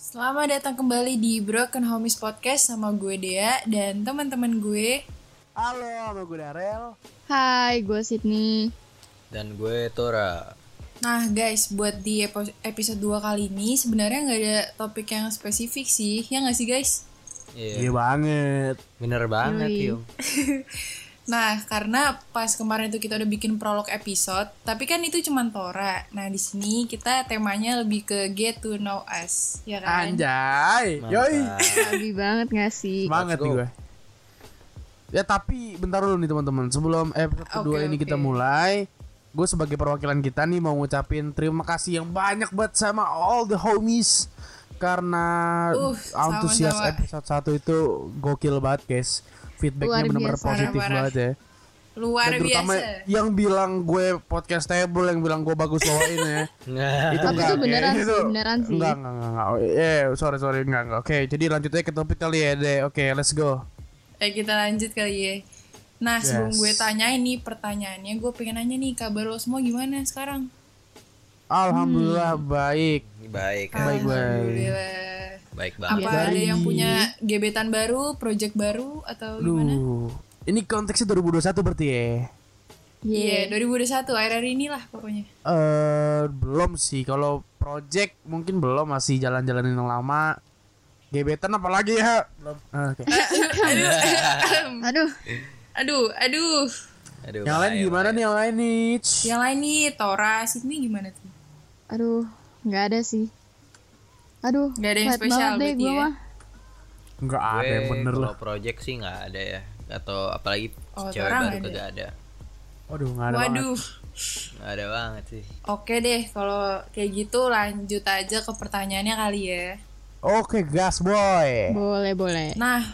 Selamat datang kembali di Broken Homies Podcast sama gue Dea dan teman-teman gue. Halo, sama gue Darel. Hai, gue Sydney. Dan gue Tora. Nah guys, buat di episode 2 kali ini sebenarnya nggak ada topik yang spesifik sih, ya nggak sih guys? Iya, Iya banget. bener banget. Yung. Nah, karena pas kemarin itu kita udah bikin prolog episode, tapi kan itu cuma Tora. Nah, di sini kita temanya lebih ke get to know us, ya kan? Anjay. Yoi. Sabi banget gak sih? Nih go. gue. Ya tapi bentar dulu nih teman-teman. Sebelum episode Oke, kedua ini kita mulai, gue sebagai perwakilan kita nih mau ngucapin terima kasih yang banyak buat sama all the homies karena Uh, antusias episode 1 itu gokil banget guys. Feedbacknya biasa. positif banget ya. Luar Dan terutama biasa. yang bilang gue podcast table, yang bilang gue bagus bawain ya. Itu Tapi enggak, itu beneran oke. sih, beneran sih. Enggak, enggak, enggak, enggak. Oh, eh, sorry, sorry, enggak, enggak. Oke, jadi lanjut aja ke topik kali ya, deh. Oke, let's go. Eh kita lanjut kali ya. Nah sebelum Yes. gue tanyain nih pertanyaannya, gue pengen nanya nih kabar lo semua gimana sekarang? Alhamdulillah baik. baik, ya. Baik, baik. Baik Apa banget. ada yang punya gebetan baru, project baru atau gimana? Duh. Ini konteksnya 2021 berarti ya? Iya, 2021 akhir-akhir inilah pokoknya. Eh, belum sih. Kalau project mungkin belum masih jalan-jalanin yang lama. Gebetan apalagi ya? Belum. Ah, Oke. Aduh, Aduh, aduh. Aduh, Yang lain gimana nih yang lain nih? Yang lain nih, Tora, Sydney gimana tuh? aduh, nggak ada sih. Aduh, Nggak ada yang spesial banget deh gue ya? mah. Enggak Gue ada yang bener lah. project sih nggak ada ya. Atau apalagi Oh, cewek baru nggak ada. kagak ada. Waduh, enggak ada banget. Waduh. Nggak ada banget sih. Oke deh, kalau kayak gitu lanjut aja ke pertanyaannya kali ya. Oke, gas boy. Boleh, boleh. Nah,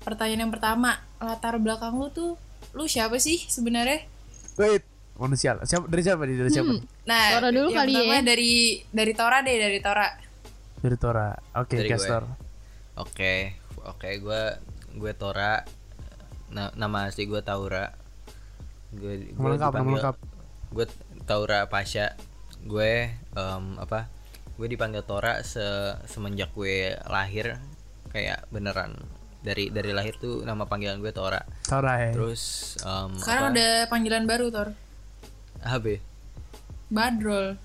pertanyaan yang pertama, latar belakang lu tuh, lu siapa sih sebenarnya? Wait, manusia. Siapa dari siapa nih? Dari siapa? nih? Nah, Tora dulu yang kali ya. dari dari Tora deh, dari Tora. Dari Tora. Oke, Dari gue. Castor. Oke, oke gue gue Tora. Na- nama asli gue Taura. Gue Nama lengkap, lengkap. Gue Taura Pasha. Gue em, apa? Gue dipanggil Tora se- semenjak gue lahir kayak beneran dari dari lahir tuh nama panggilan gue Tora. Tora ya. Terus em, Sekarang apa? ada panggilan baru, Tor. HB. Badrol.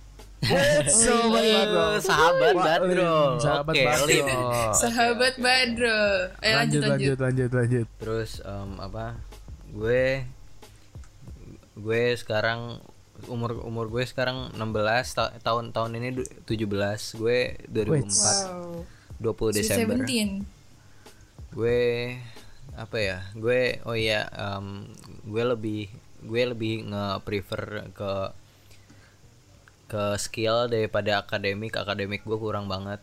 So, Eh, sahabat. Lim, Sahabat Oke, Lim. Badrol. Sahabat Badrol. Eh lanjut, lanjut, lanjut, lanjut, lanjut. Terus em, apa? Gue gue sekarang umur umur gue sekarang 16 ta- tahun tahun ini du- 17 gue 2004 Wow. 20 Si Desember Seventeen. gue apa ya gue oh iya em, gue lebih gue lebih nge-prefer ke ke skill daripada akademik akademik gue kurang banget.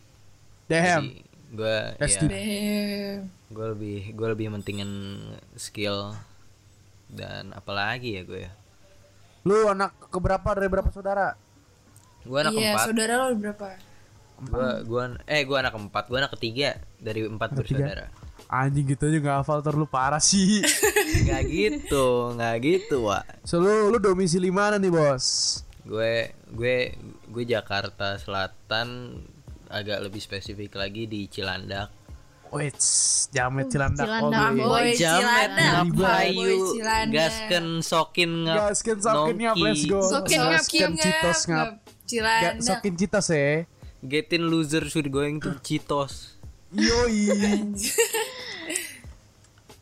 Damn. Jadi gue ya. gue lebih gue lebih mentingin skill dan apalagi ya gue ya. Lu anak keberapa? Dari berapa saudara? gue anak Iya, keempat. saudara lo berapa? gue gue eh gue anak keempat. Gue anak ketiga dari empat bersaudara. Anjing gitu aja gak hafal ter lu parah sih. nggak gitu nggak gitu wa so lu, lu domisili mana nih bos? Gue gue gue Jakarta Selatan agak lebih spesifik lagi di Cilandak Wait, jamet cilandak. Cilandak, Oh, boy. iya. Cilandak. ngapain Boy, yuk Cilandak. gasken sokin ngap Gaskin sokin ngap, let's go. Sokin ngap, ngap, citos ngap. Gak Cilandak. sokin citos ya. getin loser should going to Citos Yoi.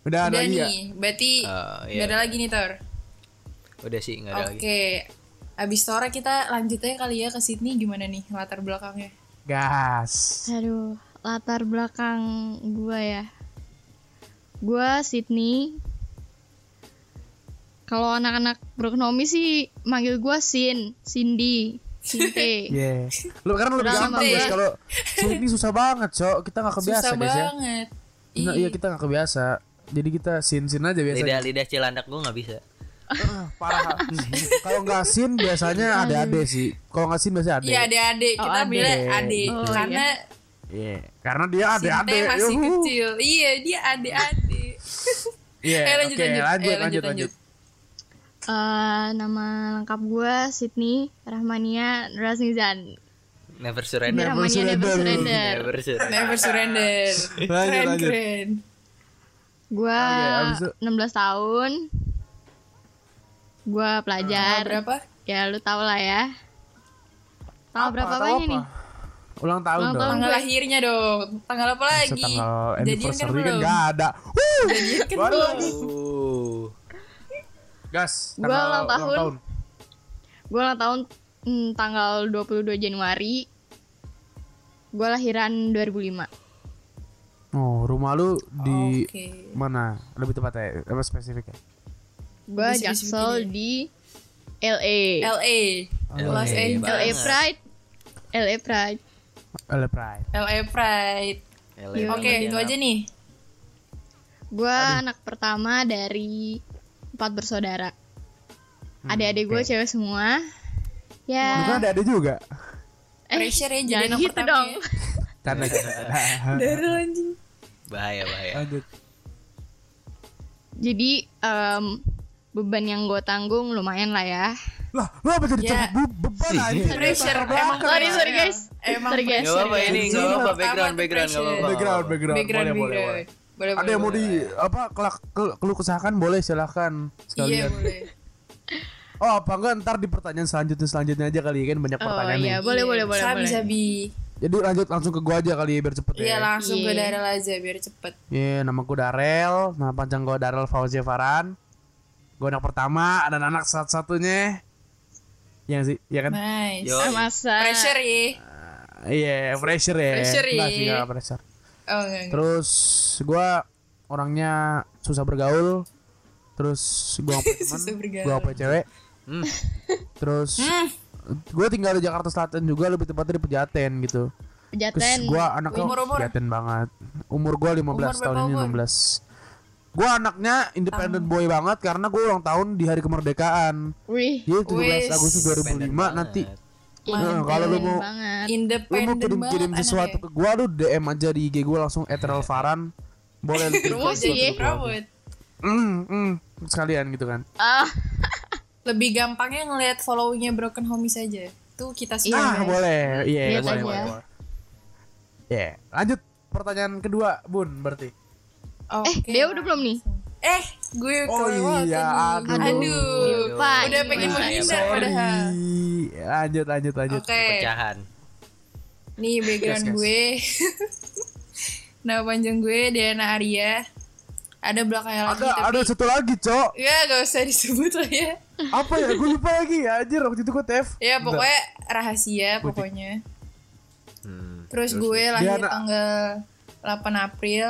Udah ada Udah lagi ya? nih, berarti Eh, nggak iya. ada lagi nih Tor. udah sih nggak ada lagi Oke, abis Tora kita lanjut aja kali ya ke Sydney gimana nih latar belakangnya? Gas. Aduh, latar belakang gue ya. Gue Sydney. Kalau anak-anak berekonomi sih manggil gue Sin, Cindy, Sinte. Yeah. Lu karena lebih Udah gampang guys kalau ini susah banget, Cok. Kita gak kebiasa Susah guys ya. banget. Nah, iya kita gak kebiasa. Jadi kita sin-sin aja biasanya. lidah lidah Cilandak gue nggak bisa Ah, parah. kalau nggak sin biasanya ada ade sih. Kalau nggak sin biasanya ade. Iya adik-adik, Oh, kita adik. bilang adik Oh, karena Iya. Karena dia ade Sinte ade. masih kecil. Iya, dia adik-adik. Iya. Eh, lanjut, Oke, lanjut. lanjut, Eh, lanjut, lanjut. Eh, nama lengkap gue Sydney Rahmania Rasnizan. never surrender never surrender never surrender Never surrender. Lanjut, keren lanjut. keren. Gua abis itu? 16 tahun. Gua pelajar. Tanggal berapa? Ya lu tau lah ya. Tanggal berapa Tahu apanya apa? nih? Ulang tahun Ulang dong. tahun. Tanggal lahirnya dong. Tanggal apa lagi? Jadian kan anniversary kan belum. gak ada. Wuh, Jadian kan belum. lagi. Gas. Gua tanggal ulang tahun. Gua ulang tahun mm, tanggal 22 Januari. Gua lahiran 2005. Oh, rumah lu di Oke. mana? Lebih tepatnya, apa spesifik spesifik jaksel di LA. LA. Los LA Angeles. LA. Pride. LA Pride. LA Pride. LA Pride. Iya. Oke, itu aja nih. Gua anak pertama dari empat bersaudara. Adik-adik gue cewek semua. Lu Ya. kan ada ada juga. Pressure ya jadi anak gitu pertama dong. Canda. Darah anjing. bahaya bahaya. Jadi em, beban yang gue tanggung lumayan lah ya. Lah, lu apa jadi Ya. cepet bu- beban aja? Pressure emang Sorry, sorry, ya. guys. Emang Sorry, guys. Gak apa-apa ini Iya. gak Pertama background background gak pressure. apa-apa Background, background. Background, boleh, boleh, boleh. Boleh, Ada yang mau di apa kelak ke- keluh kesahkan boleh silahkan Iya, sekalian. boleh. Oh apa enggak ntar di pertanyaan selanjutnya selanjutnya aja kali kan banyak Oh pertanyaan iya, nih. boleh, boleh, boleh, Sabi, boleh. sabi. Jadi lanjut langsung ke gua aja kali ya biar cepet ya. Iya, langsung ke Iya. Darel aja biar cepet. Iya, nama gue Darel, nama panjang gue Darel Fauzi Farhan. Gue anak pertama, dan anak satu-satunya. Iya sih, iya kan? Nice. Yo. Masa. Pressure ya. Iya, pressure ya. Pressure Enggak ya. sih, enggak pressure. Oh, enggak, enggak. Terus gue orangnya susah bergaul. Terus gue punya teman, Susah bergaul. gue punya cewek. Hmm. Terus gue tinggal di Jakarta Selatan juga, lebih tepatnya di Pejaten gitu. Terus Pejaten. gue anaknya Umur-umur? Pejaten banget. Umur gue 15 Umur tahun ini umur? 16. Gue anaknya independent boy banget karena gue ulang tahun di hari kemerdekaan. Wih, Jadi 17 Wis. Agustus 2005 nanti Nah, kalau lu mau banget. lu mau Independent kirim kirim banget sesuatu ke gua lu DM aja di IG gua langsung @relfaran. Boleh lu kirim ya. Promote. Hmm, hmm, sekalian gitu kan. Ah, Lebih gampangnya ngelihat followingnya Broken Homies aja. Tuh kita semua. ah, guys. boleh. Iya, Lihat boleh, aja. boleh, boleh. Ya, lanjut pertanyaan kedua, Bun, berarti. Eh, Oke. dia udah belum nih? Eh, gue Oh iya, nih. aduh. Aduh. Lupa, Udah pengen menghindar padahal. Lanjut, lanjut, lanjut. Oke. pecahan Nih background Yes, yes. gue. Nama panjang gue Diana Arya. Ada belakangnya lagi Ada tapi ada satu lagi, Cok. ya gak usah disebut lah ya. Apa ya? Gue lupa lagi. Anjir, waktu itu gue TF. Ya Bentar. pokoknya rahasia pokoknya. Hmm. Terus, gue lahir Diana- tanggal 8 April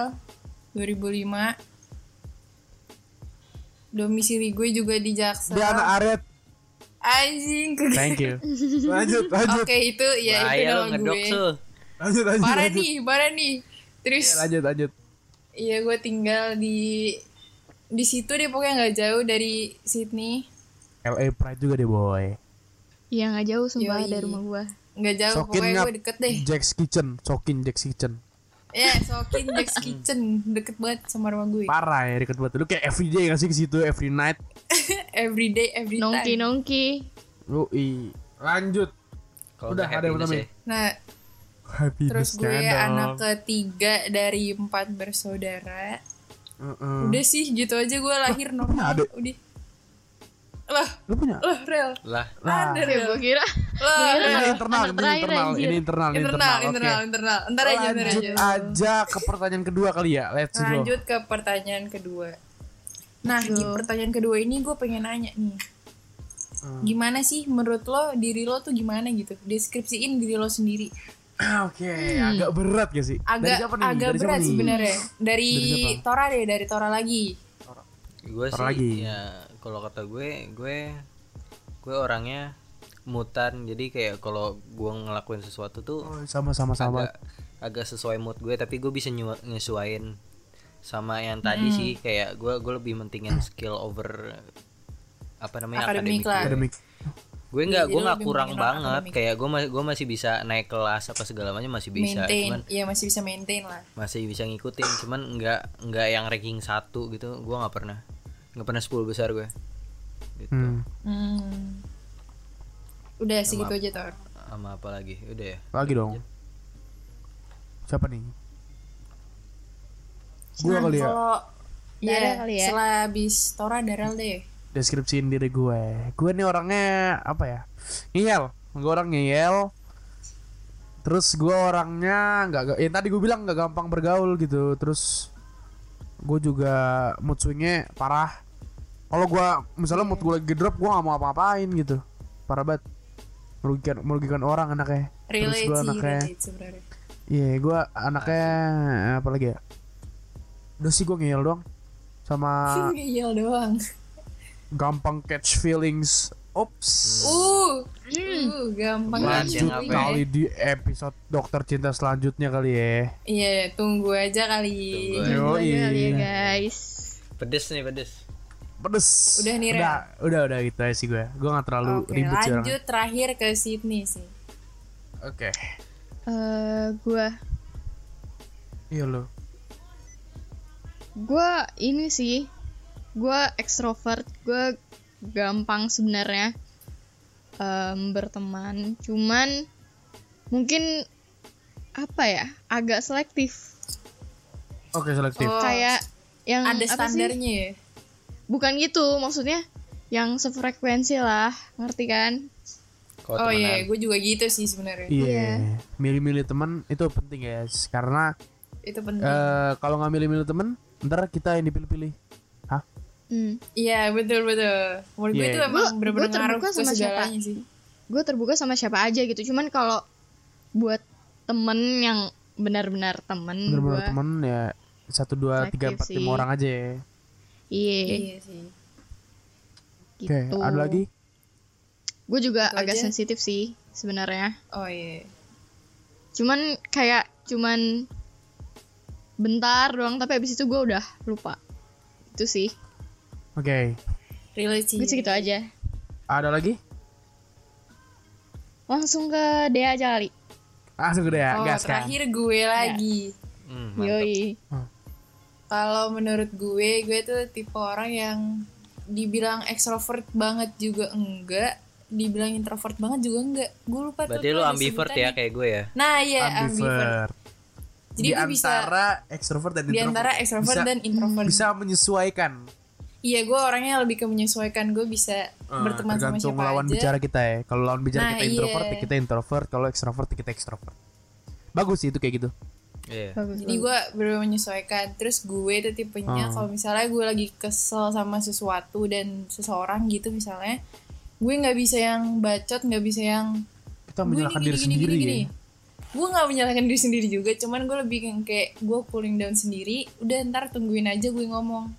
2005. Domisili gue juga di Jaksel. Dia anak Aret. Anjing ke Thank you. Lanjut, lanjut. Oke itu ya itu bahaya nama ngedok gue. Lanjut, lanjut. Parah lanjut. nih, parah nih. Terus Ya, lanjut, lanjut. Iya gue tinggal di di situ deh pokoknya nggak jauh dari Sydney LA Pride juga deh, boy. Iya nggak jauh sumpah Yoi. dari rumah gua. nggak jauh Sokin pokoknya gue deket deh Jack's Kitchen, Sokin Jack's Kitchen. Ya Sokin Jack's Kitchen deket banget sama rumah gue Parah ya deket banget. Lu kayak everyday gak sih ke situ every night? every day every Nongki time nongki. Lu i. Lanjut. Kalau Udah, ada yang namanya. ya. nah Happiness terus gue dong. anak ketiga dari empat bersaudara Heeh. udah sih gitu aja gue lahir normal adik? udah lah Lu punya? lah rel lah Lah. ada Ya gua kira. lah Ini internal, ini internal, ini internal, ini internal internal. internal ntar aja ntar Lanjut aja aja ke pertanyaan kedua kali ya. Let's go. Lanjut ke pertanyaan kedua. Nah, di pertanyaan kedua ini gue pengen nanya nih. Hmm. Gimana sih menurut lo diri lo tuh gimana gitu? Deskripsiin diri lo sendiri. Ah, Oke, agak berat gak sih? Dari Agak siapa nih? agak Dari siapa berat sebenarnya. Dari, Dari? Tora deh, dari Tora lagi. gue Ntar sih lagi. ya kalau kata gue gue gue orangnya mutan jadi kayak kalau gue ngelakuin sesuatu tuh Oh, sama-sama sama. agak agak sesuai mood gue tapi gue bisa nyesuain sama yang tadi Hmm. sih kayak gue gue lebih mentingin skill over apa namanya Akademik akademik, lah. gue. Akademik. gue nggak gue lo nggak kurang banget akademik. kayak gue masih gue masih bisa naik kelas apa segala macam masih bisa maintain. cuman Iya, masih bisa maintain lah. masih bisa ngikutin cuman nggak nggak yang ranking satu gitu gue nggak pernah nggak pernah 10 besar gue gitu Hmm. Hmm. Udah segitu aja, Tor. sama apa lagi? Udah ya. Lagi dong. Siapa nih? Gua kali ya. Kalau ya, kali ya. setelah habis Tora Daryl deh. Deskripsiin diri gue. Gue nih orangnya apa ya? Ngeyel. Gue orang ngeyel. Terus gue orangnya nggak ga- yang tadi gue bilang nggak gampang bergaul gitu. Terus gue juga mood swingnya parah. Kalau gue misalnya mood gue lagi drop, gue nggak mau apa-apain gitu. Parah banget. Merugikan merugikan orang anaknya. Terus Relate gue sih, anaknya. Iya, gue anaknya apa lagi ya? Udah sih gue ngeyel doang. Sama Ngeyel doang. gampang catch feelings. Ops. Uh, uh, gampang Lanjut ya. kali di episode dokter cinta selanjutnya kali ya. Iya, tunggu aja kali. Tunggu Tunggu aja kali ya guys. Pedes nih, pedes. Pedes. Udah nih. Udah, udah, udah gitu aja sih gue. Gue gak terlalu Oke, ribet sih lanjut terakhir ke Sydney sih. Oke. Eh gue Iya lo. gue ini sih gue ekstrovert gue gampang sebenarnya em, berteman cuman mungkin apa ya agak selektif Oke, selektif. Oh, kayak yang ada apa sih? standarnya ya. Bukan gitu maksudnya yang sefrekuensi lah ngerti kan Kalau Oh temenan. iya, gue juga gitu sih sebenarnya. Iya. Milih-milih teman itu penting guys. Karena Itu penting. eh kalau nggak milih-milih teman, ntar kita yang dipilih-pilih. Hah? hmm. Iya, betul betul. Menurut gue Iya. itu Gua- emang bener-bener gua ngaruh ke sama siapa? sih. gue terbuka sama siapa aja gitu cuman kalau buat temen yang benar-benar temen Bener-bener gue teman ya satu dua tiga empat lima orang aja. ya. Iya Iya sih. gitu Oke, ada lagi? gue juga Itu agak aja. sensitif sih sebenarnya Oh iya. cuman kayak cuman bentar doang tapi abis itu gue udah lupa itu sih Oke. Relate sih. gue segitu aja Ada lagi? langsung ke Dea aja kali Langsung gede ya, Oh, gas kan. terakhir gue lagi. Hmm, mantap. yoi Kalau menurut gue, gue tuh tipe orang yang dibilang ekstrovert banget juga enggak, dibilang introvert banget juga enggak. Gue lupa tuh. Berarti tuh lu ada ambivert ya kayak gue ya. Nah, iya ambivert. Ambivert. Jadi di gue bisa antara extrovert dan di introvert. antara extrovert Bisa- dan introvert. Bisa menyesuaikan. Iya, gue orangnya lebih ke menyesuaikan. Gue bisa Eh, berteman sama tergantung siapa lawan aja. bicara kita ya. Kalau lawan bicara Nah, kita introvert, iya. ya kita introvert. Kalau extrovert, ya kita extrovert. Bagus sih itu kayak gitu. Iya. bagus Jadi gue bener menyesuaikan. Terus gue tuh tipenya Oh. kalau misalnya gue lagi kesel sama sesuatu dan seseorang gitu misalnya, gue nggak bisa yang bacot, nggak bisa yang Kita gue menyalahkan diri sendiri ya. Gue nggak menyalahkan diri sendiri juga, cuman gue lebih kayak gue cooling down sendiri. Udah ntar tungguin aja gue ngomong.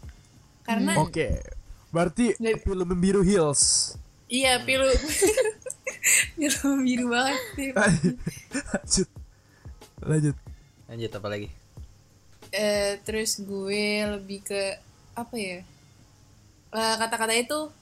Karena Oke. Berarti Nggak- film membiru heels. iya pilu, pilu biru banget sih. Lanjut. Lanjut. Lanjut apa lagi? Eh, terus gue lebih ke apa ya? Eh, kata-kata itu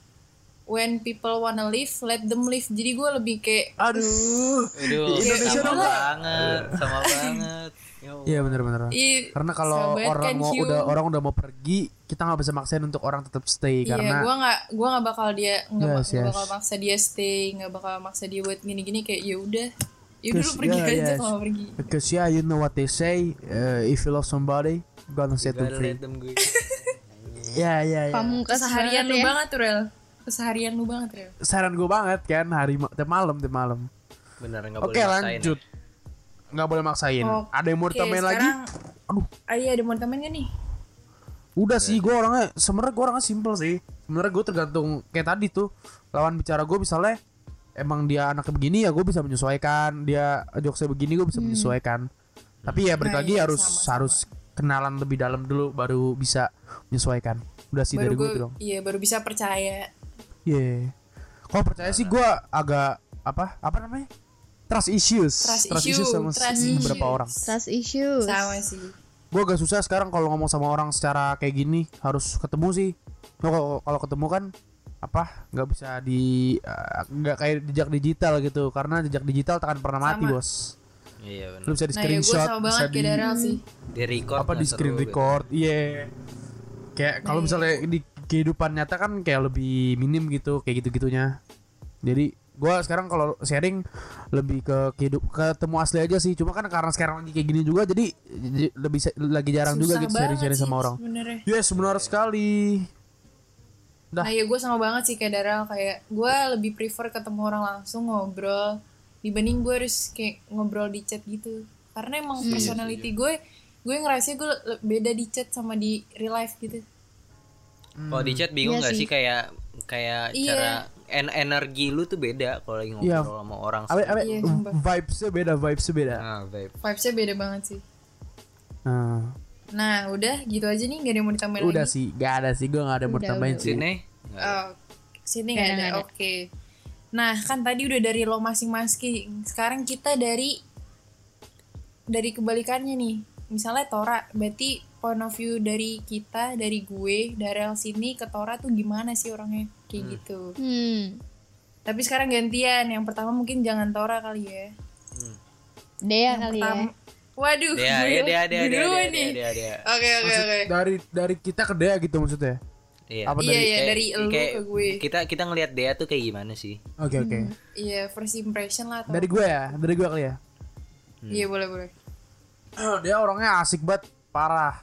when people wanna live, let them live. Jadi gue lebih kayak Aduh. Aduh, Indonesia sama dong, banget, sama banget. Ya. Iya benar-benar. Ih, Karena kalau orang kan, mau udah orang udah mau pergi, kita nggak bisa maksain untuk orang tetap stay Iya, karena gue nggak gue nggak bakal dia nggak Yes, yes. bakal maksa dia stay, nggak bakal maksa dia buat gini-gini kayak ya udah, ya udah lu Cause- pergi yeah, aja yes. kalau mau pergi. because yeah you know what they say uh, if you love somebody gonna set them free. them. Ya ya ya. pamungkas Keseharian lu ya. banget tuh Rel, keseharian lu banget Rel. Saran gue banget kan hari ma- tiap malam tiap malam. Bener nggak Oke boleh maksain. ya. lanjut. Nggak boleh maksain. Oke, Ada yang mau ditambahin lagi? sekarang- Aduh. Ah iya ada mau tambahin gak nih? Udah sih gue orangnya sebenarnya gue orangnya simple sih. Sebenarnya gue tergantung kayak tadi tuh lawan bicara gue misalnya emang dia anaknya begini ya gue bisa menyesuaikan dia jokesnya begini gue bisa menyesuaikan. Tapi ya balik Nah, lagi iya, harus sama-sama. harus kenalan lebih dalam dulu baru bisa menyesuaikan. Udah sih dari Baru gue gue, itu dong. iya baru bisa percaya. Iya. Kalau percaya sih gue agak apa apa namanya trust issues, Trust issue, sama trust beberapa issues. orang. trust issues Sama sih. Gue agak susah sekarang kalau ngomong sama orang secara kayak gini harus ketemu sih. Kalau ketemu kan apa nggak bisa di eh, nggak kayak jejak digital gitu karena jejak digital takkan pernah mati Sama. bos. Iya bener. Lu bisa di Nah ya gue screenshot, bisa di sih. Di record apa di screen seru gitu. record, iya. Kayak kalau Nah, misalnya di kehidupan nyata kan kayak lebih minim gitu kayak gitu gitunya. Jadi Gua sekarang kalau sharing lebih ke hidup ketemu asli aja sih. Cuma kan karena sekarang lagi kayak gini juga jadi, lebih lagi jarang juga Susah gitu banget sharing-sharing sih sama orang. sebenarnya. Yes, benar sekali. Dah. Nah ya gue sama banget sih kayak Daryl kayak gue lebih prefer ketemu orang langsung ngobrol dibanding gue harus kayak ngobrol di chat gitu karena emang personality gue gue ngerasa gue beda di chat sama di real life gitu Kalau di chat bingung Iya nggak sih. sih kayak kayak Iya. cara en- energi lu tuh beda kalau lagi ngobrol Iya. sama orang. Abe, abe, Iya, vibesnya beda, vibesnya beda. Nah, vibe. vibesnya beda banget sih Nah, nah udah gitu aja nih gak ada yang mau ditambahin udah lagi sih, gak ada sih, gue gak ada yang mau Udah, tambahin udah. sih. Sini. Oh, sini Nggak nggak ada. Oke. Nah, kan tadi udah dari lo masing-masing. Sekarang kita dari dari kebalikannya nih. Misalnya Tora, berarti point of view dari kita, dari gue, dari El sini ke Tora tuh gimana sih orangnya? Kayak gitu. Hmm. Tapi sekarang gantian. Yang pertama mungkin jangan Tora kali ya. Dea Yang kali ya. Waduh, Dia, gue dia, dia, gue dia, dulu dia, nih. dia, dia, dia. Oke, oke, oke. dari dari kita ke dia gitu maksudnya. Iya. Apa Iya, dari- iya, dari elu kayak ke gue. Kita kita ngelihat dia tuh kayak gimana sih? Oke oke. Iya, first impression lah. atau Dari gue ya, dari gue kali ya. Iya, boleh, boleh. dia orangnya asik banget, parah.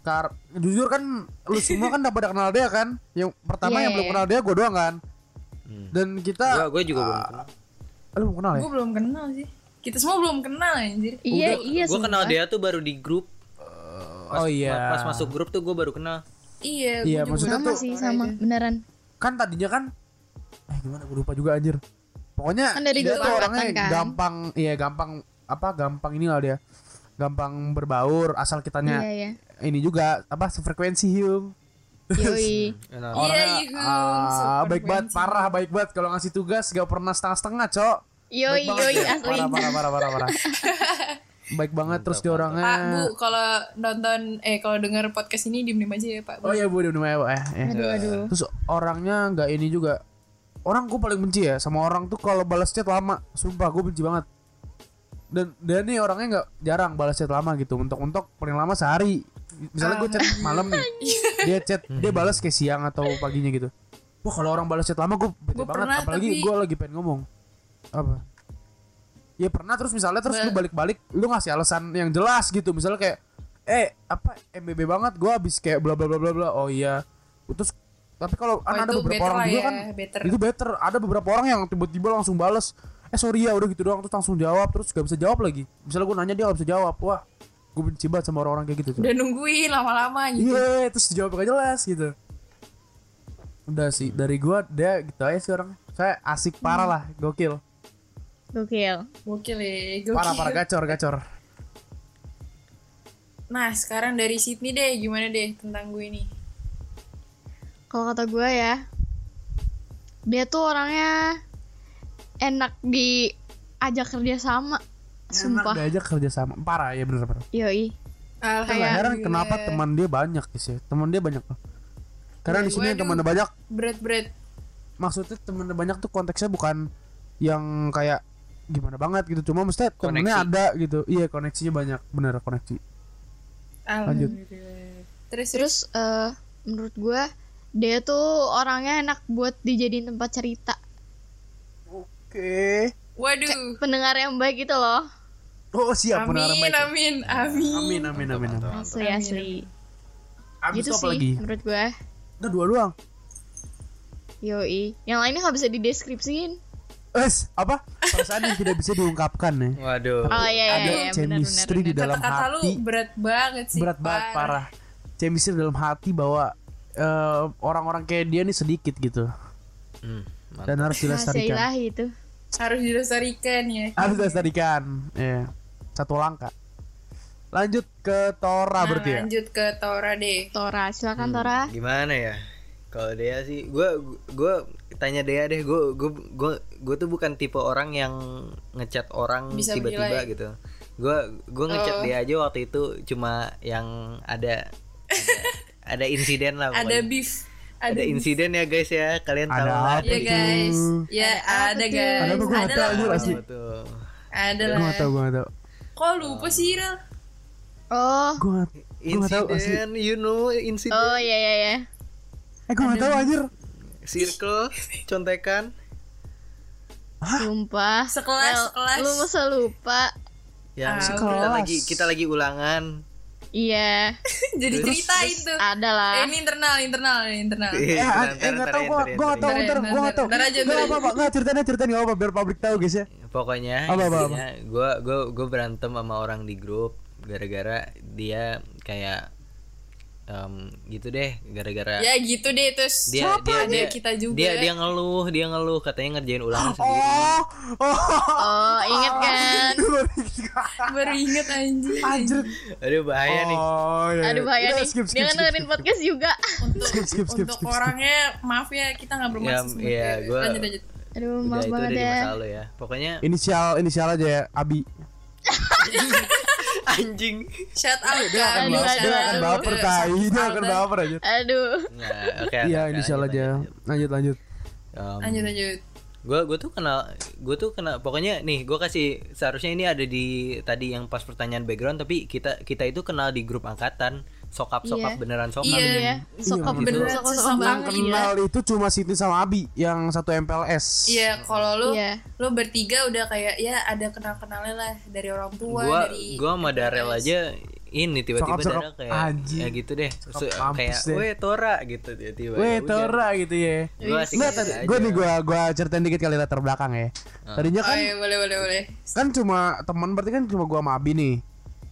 Kar jujur kan lu semua kan udah pada kenal dia kan. Yang pertama Iya, yang iya, belum iya. kenal dia gue doang kan. Hmm. Dan Gua kita gue juga belum kenal. lu belum kenal ya? Gue belum kenal sih. Kita semua belum kenal anjir. Iya, iya Gue kenal dia tuh baru di grup. oh iya. Pas masuk grup tuh gue baru kenal. Iya, Iya, gua juga maksudnya Sama tuh- sih sama, beneran. kan tadinya kan eh gimana gue lupa juga anjir pokoknya Kan dari dia tuh orangnya kan? gampang iya gampang apa gampang ini lah dia gampang berbaur asal kitanya Iya, iya. ini juga apa sefrekuensi hiung Yoi. Iya, orangnya ah, sefrekuensi. baik banget parah baik banget kalau ngasih tugas gak pernah setengah-setengah cok Yoi, yoi dia. asli. parah parah parah parah parah. Baik banget terus dia orangnya Pak, Bu, kalau nonton eh kalau dengar podcast ini diem-diem aja ya, Pak. Bu. oh iya bu udah udah eh, eh. Aduh, aduh. terus orangnya nggak ini juga. Orang gue paling benci ya sama orang tuh kalau balas chat lama. Sumpah gue benci banget. Dan dia nih orangnya nggak jarang balas chat lama gitu. Untuk untuk paling lama sehari. Misalnya gue chat malam nih dia chat dia balas kayak siang atau paginya gitu. Wah kalau orang balas chat lama gue bete Gua banget. pernah, apalagi tapi- gue lagi pengen ngomong apa? Ya pernah terus misalnya terus lu balik-balik lu ngasih alasan yang jelas gitu. Misalnya kayak eh apa MBB banget gue habis kayak bla bla bla bla bla. Oh iya. Terus tapi kalau kan Oh, ada itu beberapa orang juga ya, kan better. itu better. Ada beberapa orang yang tiba-tiba langsung bales eh sorry ya udah gitu doang. Terus langsung jawab terus gak bisa jawab lagi. Misalnya gue nanya dia gak bisa jawab. Wah gue benci banget sama orang-orang kayak gitu tuh Udah nungguin lama-lama gitu. iya terus jawab gak jelas gitu. Udah sih dari gue dia gitu aja sih orang saya asik parah lah gokil Gokil. Gokil ya, gokil. parah parah gacor gacor Nah, sekarang dari Sydney deh, gimana deh tentang gue ini? Kalau kata gue ya, dia tuh orangnya enak diajak kerja sama. Sumpah. Enak diajak kerja sama parah ya bener bener Yoi. Alhamdulillah. heran kenapa teman dia banyak sih teman dia banyak loh karena di sini temannya banyak Berat-berat. maksudnya temennya banyak tuh konteksnya bukan yang kayak gimana banget gitu cuma mesti temennya Koneksi. ada gitu iya koneksinya banyak bener koneksi Lanjut. Alhamdulillah. Terus, terus Terus eh, menurut gue dia tuh orangnya enak buat dijadiin tempat cerita. oke waduh. Pendengar yang baik gitu loh. oh siap Amin, baik amin, amin. amin amin amin amin Asli Amin, asli. abis Gitu sih lagi menurut gue. udah dua doang Yoi. Yang lainnya nggak bisa dideskripsiin. Es apa perasaan yang tidak bisa diungkapkan ya Waduh. Oh iya iya ada iya chemistry di dalam Kata-kata lu hati berat banget sih. berat banget parah chemistry dalam hati bahwa eh, orang-orang kayak dia nih sedikit gitu Hmm, mantap. dan harus dilestarikan itu. Harus dilestarikan ya. harus dilestarikan ya satu langkah lanjut ke Tora Nah, berarti ya lanjut ke Tora deh. Tora, silakan Tora. Gimana ya? Kalau dia sih, gue gue tanya dia deh, gue gue gue gue tuh bukan tipe orang yang ngechat orang Bisa tiba-tiba menilai. gitu. Gue gue ngechat Oh. dia aja waktu itu cuma yang ada ada, ada insiden lah. Ada beef. ada insiden ya guys ya, kalian tahu Ada lah. apa Ya guys. Ya ada guys. Ada apa? Gua nggak Ada tahu, asli. Betul. Ada gue lah. gak tau gue tau Kok lupa sih, Rel? Oh. gue gue Insiden, you know insiden. Oh iya iya iya. eh gue gak tau anjir Circle, contekan. Sumpah. Sekelas, sekelas. Lu masa lupa? yang Ah, kita sekelas. lagi kita lagi ulangan Iya, Jadi ceritain tuh. ada Eh, lah. ini internal, internal, ini internal. Eh, Ntar, eh, nggak ntar, tahu ntar, gua, gua nggak tahu ntar. gua nggak tahu. Ntar aja, Nggak ntar apa aja. apa, nggak ceritain aja, ceritain nggak apa biar publik tahu guys ya. pokoknya Apa, apa, apa? intinya gue gue gue berantem sama orang di grup gara-gara dia kayak em, gitu deh gara-gara Ya gitu deh terus. dia dia ada dia kita juga. dia dia ngeluh dia ngeluh katanya ngerjain ulangan sendiri Oh, oh, Oh, inget kan? Baru inget anjing. anjir. aduh bahaya nih Oh, iya, Aduh bahaya Udah, nih. skip, skip, Dia kan skip, dengerin skip. podcast juga. Untuk Skip, skip, skip, untuk skip, skip. orangnya maaf ya kita nggak bermaksud. Ya, iya, sebagai- gua- lanjut lanjut. Aduh, maaf banget ya. ya pokoknya Inisial inisial aja ya, Abi. anjing Shout out Dia akan kan. Aduh, baper, dia aduh, akan baper tai, dia akan baper aja. Aduh. Oke Iya, oke, inisial aja. lanjut. Lanjut Lanjut lanjut. gue gue tuh kenal gue tuh kenal pokoknya nih gue kasih seharusnya ini ada di tadi yang pas pertanyaan background tapi kita kita itu kenal di grup angkatan sokap sokap Iya. beneran sokap Iya. Iya, sokap bener. bener sokap Sesama sokap Yang kenal iya. itu cuma Siti sama Abi yang satu MPLS. Iya, kalau lu Iya. lu bertiga udah kayak ya ada kenal-kenalnya lah dari orang tua, gue dari gue sama Darel aja ini tiba-tiba Darel kayak anjing. ya gitu deh kampus kayak deh. weh Tora gitu tiba-tiba Weh, Ya. Tora gitu ya. Gua tadi, aja. gue nih gue gue ceritain dikit kali latar belakang ya. Tadinya Oh kan iya, boleh boleh boleh. kan cuma teman berarti kan cuma gua sama Abi nih.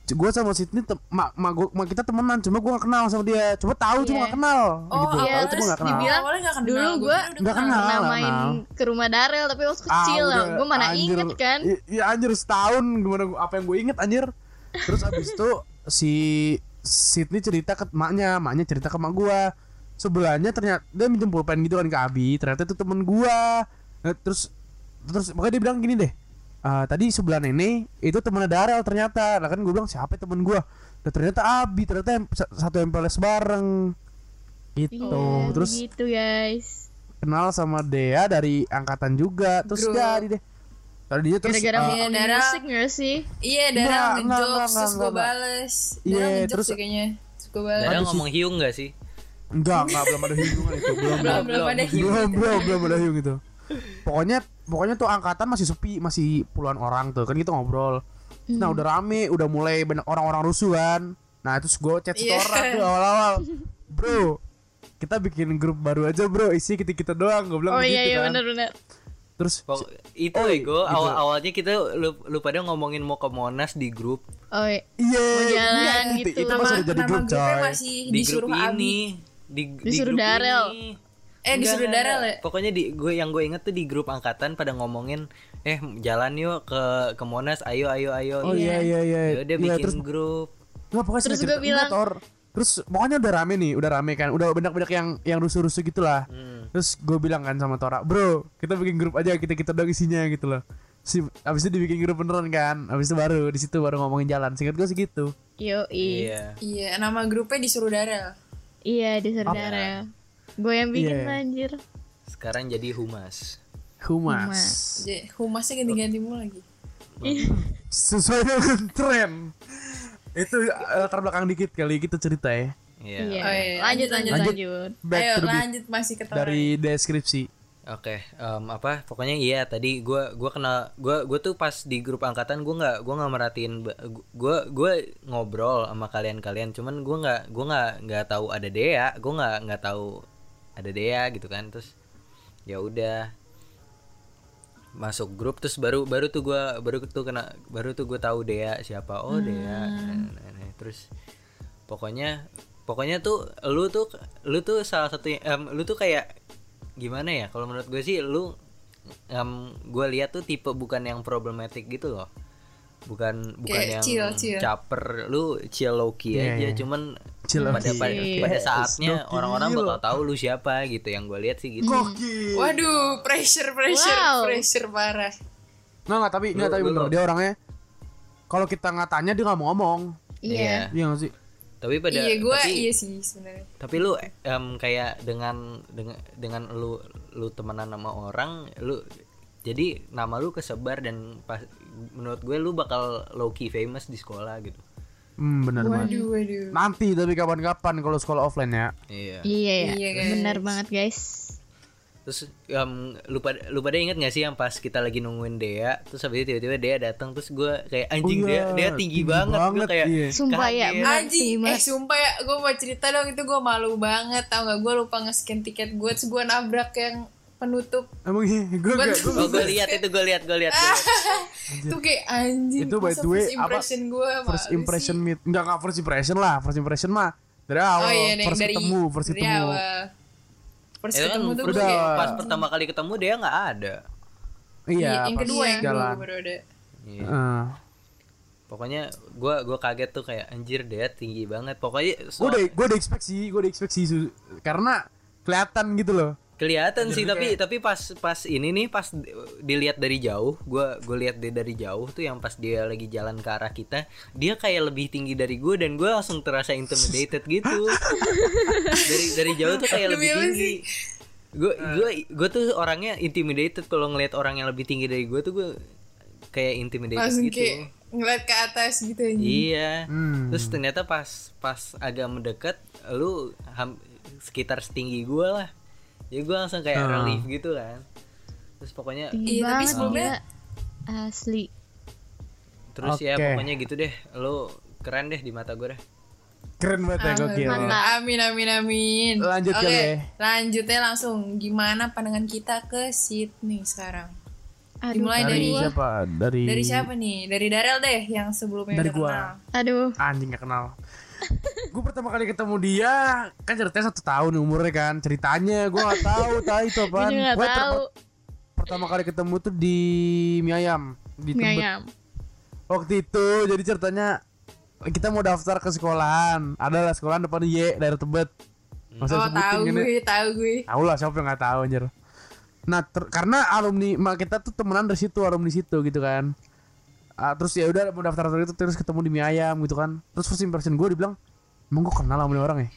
Gue sama Sydney tem ma, ma, gua, ma kita temenan cuma gua gak kenal sama dia. Cuma tahu cuma Iya. gak kenal Oh, gitu. iya, tahu cuma terus gak kenal. dibilang, Awalnya nggak kenal. Dulu Gua gue Nggak kenal. main kenal. ke rumah Darel tapi waktu Ah, kecil lah. udah, Gue mana anjir. inget kan? Iya anjir setahun gimana gua- apa yang gue inget anjir. Terus abis itu si Sydney cerita ke maknya, maknya cerita ke mak gua. Sebelahnya ternyata dia minjem pulpen gitu kan ke Abi, ternyata itu temen gua. Nah, terus terus makanya dia bilang gini deh. "Ah, tadi sebelah nenek itu temennya Darel ternyata. Lah kan gue bilang siapa ya temen gua? Nah, ternyata Abi, ternyata yang- sa- satu MPLS bareng. Gitu. Iya, terus gitu guys. kenal sama Dea dari angkatan juga. Terus Grup. jadi deh. Tadi dia terus Gara-gara ah, Iya, ngomongin Dara. musik gak sih? Iya, Dara enggak, ngejokes terus gue bales. Iya, Dara ngejokes terus- sih kayaknya. Terus gue bales. Darel Ada ngomong hiung gak sih Enggak, enggak belum ada hubungan itu. Belum, Belum belum, belum ada hiu. belum, belum, belum ada hiung itu. Pokoknya pokoknya tuh angkatan masih sepi, masih puluhan orang tuh. Kan kita ngobrol. Nah, udah rame, udah mulai banyak orang-orang rusuh kan. Nah, terus gue chat Iya. setoran tuh awal-awal. Bro, kita bikin grup baru aja, Bro. Isi kita-kita doang, gue bilang Oh begitu iya iya kan. benar-benar. Terus Pok- itu Oh, ego gitu. awal awalnya kita lu, lu pada ngomongin mau ke Monas di grup Oh iya. iya, Mau jalan iya, itu, gitu. itu masih udah jadi nama grup, grupnya coy. masih di disuruh grup ini di, di Disuruh grup Darel. ini. Eh, Darel enggak. ya? Pokoknya di gue yang gue inget tuh di grup angkatan pada ngomongin eh jalan yuk ke ke Monas ayo ayo ayo. Oh iya iya iya. Ya udah Iya, bikin terus grup. Nggak pokoknya Terus cerita, bilang-. Terus pokoknya udah rame nih, udah rame kan, udah banyak-banyak yang yang rusuh-rusuh gitu lah. Hmm. Terus gue bilang kan sama Tora, bro, kita bikin grup aja, kita kita doang isinya gitu loh. Si, abis itu dibikin grup beneran kan, abis itu baru di situ baru ngomongin jalan. Singkat gue sih gitu. Yo Iya. iya. Iya, nama grupnya disuruh Darel. Iya disuruh? Darel. Gue yang bikin Iya. anjir. Sekarang jadi humas. Humas. Humas. Jadi, humasnya ganti-ganti mulu lagi. Sesuai dengan tren. Itu eh, latar belakang dikit kali kita cerita ya. Iya. Iya. Oh, iya. Lanjut lanjut Lanjut. lanjut. Back Ayo lanjut masih ke dari deskripsi. Oke, em, apa? Pokoknya iya tadi gua gua kenal gua gua tuh pas di grup angkatan gua nggak gua nggak merhatiin gua gua ngobrol sama kalian-kalian cuman gua nggak gua nggak nggak tahu ada Dea, gua nggak nggak tahu ada Dea gitu kan. Terus ya udah masuk grup terus baru baru tuh gua baru tuh kena baru tuh gua tahu Dea siapa. Oh, Dea. Nah, nah, nah. Terus pokoknya pokoknya tuh lu tuh lu tuh salah satu em, lu tuh kayak gimana ya kalau menurut gue sih lu em, gue lihat tuh tipe bukan yang problematik gitu loh bukan bukan Kayak yang chill, chill. caper lu chill low key Iya, aja iya. cuman Chill pada low-key. pada, Iya. pada saatnya orang-orang bakal tahu lu siapa gitu yang gue lihat sih gitu Gokil. Waduh, pressure, pressure, Wow. pressure parah. Nggak, nggak, tapi nggak tapi bener. Dia orangnya kalau kita nggak tanya dia nggak mau ngomong. Iya. Iya nggak sih? tapi pada iya, gue tapi, iya sih sebenarnya. tapi lu em, kayak dengan dengan dengan lu lu temenan sama orang lu jadi nama lu kesebar dan pas menurut gue lu bakal low key famous di sekolah gitu Hmm, benar banget. Waduh, waduh. Nanti tapi kapan-kapan kalau sekolah offline ya. iya Iya ya. Iya, guys. Benar banget guys. terus em, lupa lupa deh inget gak sih yang pas kita lagi nungguin Dea terus habis itu tiba-tiba Dea datang terus gue kayak anjing Oh iya, Dea Dea tinggi, banget, gue kayak iya. Sumpah ya, bener Anjing, eh Mas. sumpah ya, gue mau cerita dong itu gue malu banget tau gak gue lupa nge-scan tiket gue terus gue nabrak yang penutup. Emang iya, gue Gua gak, gue gue lihat itu gue lihat gue lihat gua lihat. tuh. Kayak anjing Itu by the way, first apa- impression gue first impression meet enggak enggak first impression lah first impression mah dari awal oh iya nih, first dari, ketemu first dari ketemu. awal. First Itu kan ketemu tuh udah. kayak pas pertama kali ketemu Dea nggak ada. Iya yang pas kedua yang kedua jalan baru ada. Iya. Eh, pokoknya gue gua kaget tuh kayak anjir Dea tinggi banget. Pokoknya gue udah gue udah expect sih gue udah expect sih karena kelihatan gitu loh kelihatan sih tapi tapi pas pas ini nih pas dilihat dari jauh gua gue lihat dia dari jauh tuh yang pas dia lagi jalan ke arah kita dia kayak lebih tinggi dari gue dan gue langsung terasa intimidated gitu. Dari dari jauh tuh kayak lebih tinggi. gue gue gue tuh orangnya intimidated kalau ngelihat orang yang lebih tinggi dari gue tuh gue kayak intimidated langsung gitu. kayak ngeliat ke atas gitu anjing. Iya. Hmm. terus ternyata pas pas agak mendekat lu ham- sekitar setinggi gue lah jadi gue langsung kayak Hmm. relief gitu kan terus pokoknya Tinggi Iya, tapi banget sebelumnya-. Asli. terus ya Oke. pokoknya gitu deh lu keren deh di mata gue deh keren banget ya gokil Mantap. Amin amin amin. Lanjut Oke, kali ya. lanjutnya langsung gimana pandangan kita ke Sydney sekarang? Aduh, Dimulai dari dari siapa dari dari siapa nih? Dari Darel deh yang sebelumnya Dari udah gua. kenal. Aduh. anjing gak kenal gue pertama kali ketemu dia kan ceritanya satu tahun umurnya kan ceritanya gue nggak tahu tahu itu Gue gak ter- tahu. pertama kali ketemu tuh di mie ayam di Mie ayam. waktu itu jadi ceritanya kita mau daftar ke sekolahan. Ada lah sekolahan depan Y daerah Tebet Masa Oh tahu gue, tahu gue. tahu lah siapa yang nggak tahu anjir. Nah ter- karena alumni mak kita tuh temenan dari situ alumni situ gitu kan Ah, terus ya udah mau daftar daftar itu terus ketemu di mie ayam gitu kan. Terus first impression gue dibilang emang gue kenal sama orang ya?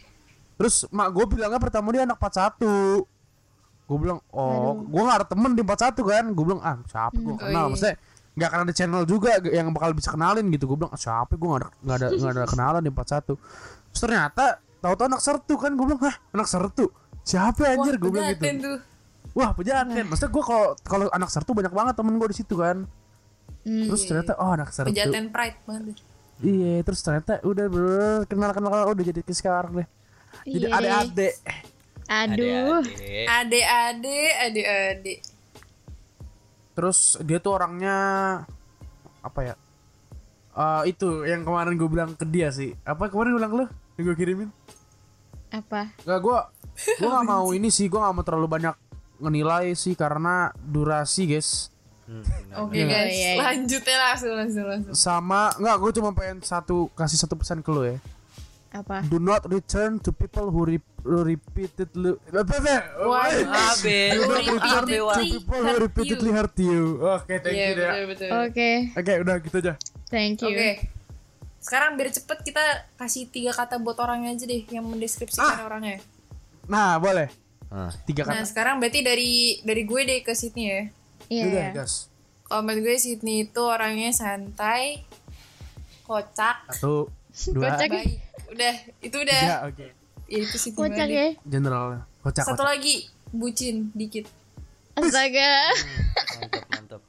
Terus mak gue bilangnya pertama dia anak 41 gue bilang oh gue gak ada temen di 41 kan? Gue bilang ah siapa gue Oh, kenal? maksudnya nggak akan ada channel juga yang bakal bisa kenalin gitu. Gue bilang ah, siapa gue gak ada nggak ada nggak ada kenalan di 41 terus ternyata tahu-tahu anak sertu kan? Gue bilang hah anak sertu? Siapa anjir? Gue bilang gitu. Tuh. wah pejaten. Maksudnya gue kalau kalau anak sertu banyak banget temen gue di situ kan Hmm. terus ternyata oh anak sertu Pejaten pride banget. iya terus ternyata udah bener kenal kenal udah jadi sekarang deh jadi Iya adik-adik Aduh. Adik-adik. Ade-ade, ade-ade. terus dia tuh orangnya apa ya Eh itu yang kemarin gue bilang ke dia sih apa kemarin gue bilang ke lu yang gue kirimin Apa? Gak gue gue gak mau ini sih gue gak mau terlalu banyak ngenilai sih karena durasi guys Hmm. Oke Iya, guys, iya, iya. lanjutnya langsung langsung langsung. sama nggak gue cuma pengen satu kasih satu pesan ke lu ya Apa? do not return to people who, re who repeatedly Wah, Abe, do not return to people who hurt repeatedly you. hurt you oke thank Iya you betul. Oke. oke udah gitu aja Thank you. Oke. Sekarang biar cepet kita kasih tiga kata buat orangnya aja deh yang mendeskripsikan orangnya. nah boleh Ah. tiga Nah kata sekarang berarti dari dari gue deh ke Sydney ya. Iya. udah iya. gas Kalau menurut gue Sydney itu orangnya santai, kocak, satu dua Kocak. baik. Udah, itu udah. tiga oke Ya, itu Sydney Kocak ya. general kocak Satu kocak lagi bucin dikit. Astaga. Mantap, mantap.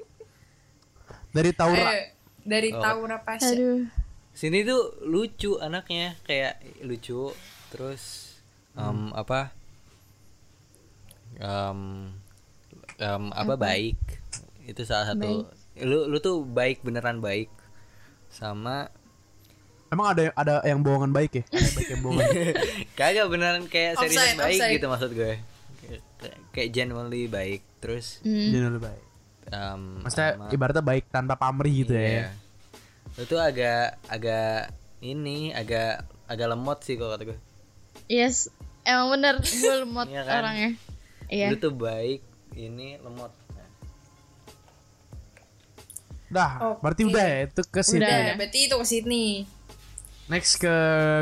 dari Taura Ayo, dari Oh. Taura Pasha. Aduh. Sini tuh lucu anaknya, kayak lucu. Terus em, apa? Em, em, apa baik? Itu salah satu. Lu lu tuh baik beneran baik. Sama emang ada ada yang bohongan baik ya ada baik yang bohongan kagak beneran kayak serius Offside, baik offside. gitu maksud gue. Kayak, kayak genuinely baik. Terus Hmm. general baik em, maksudnya sama- ibaratnya baik tanpa pamrih gitu ya Iya. Lu tuh agak agak ini agak agak lemot sih kalau kata gue. Yes. Emang bener gue lemot Iya kan? orangnya. Iya. Lu tuh baik, ini lemot. Nah, Dah, Oke. berarti udah ya itu ke sini. Udah. Udah, berarti itu ke Sydney. Next ke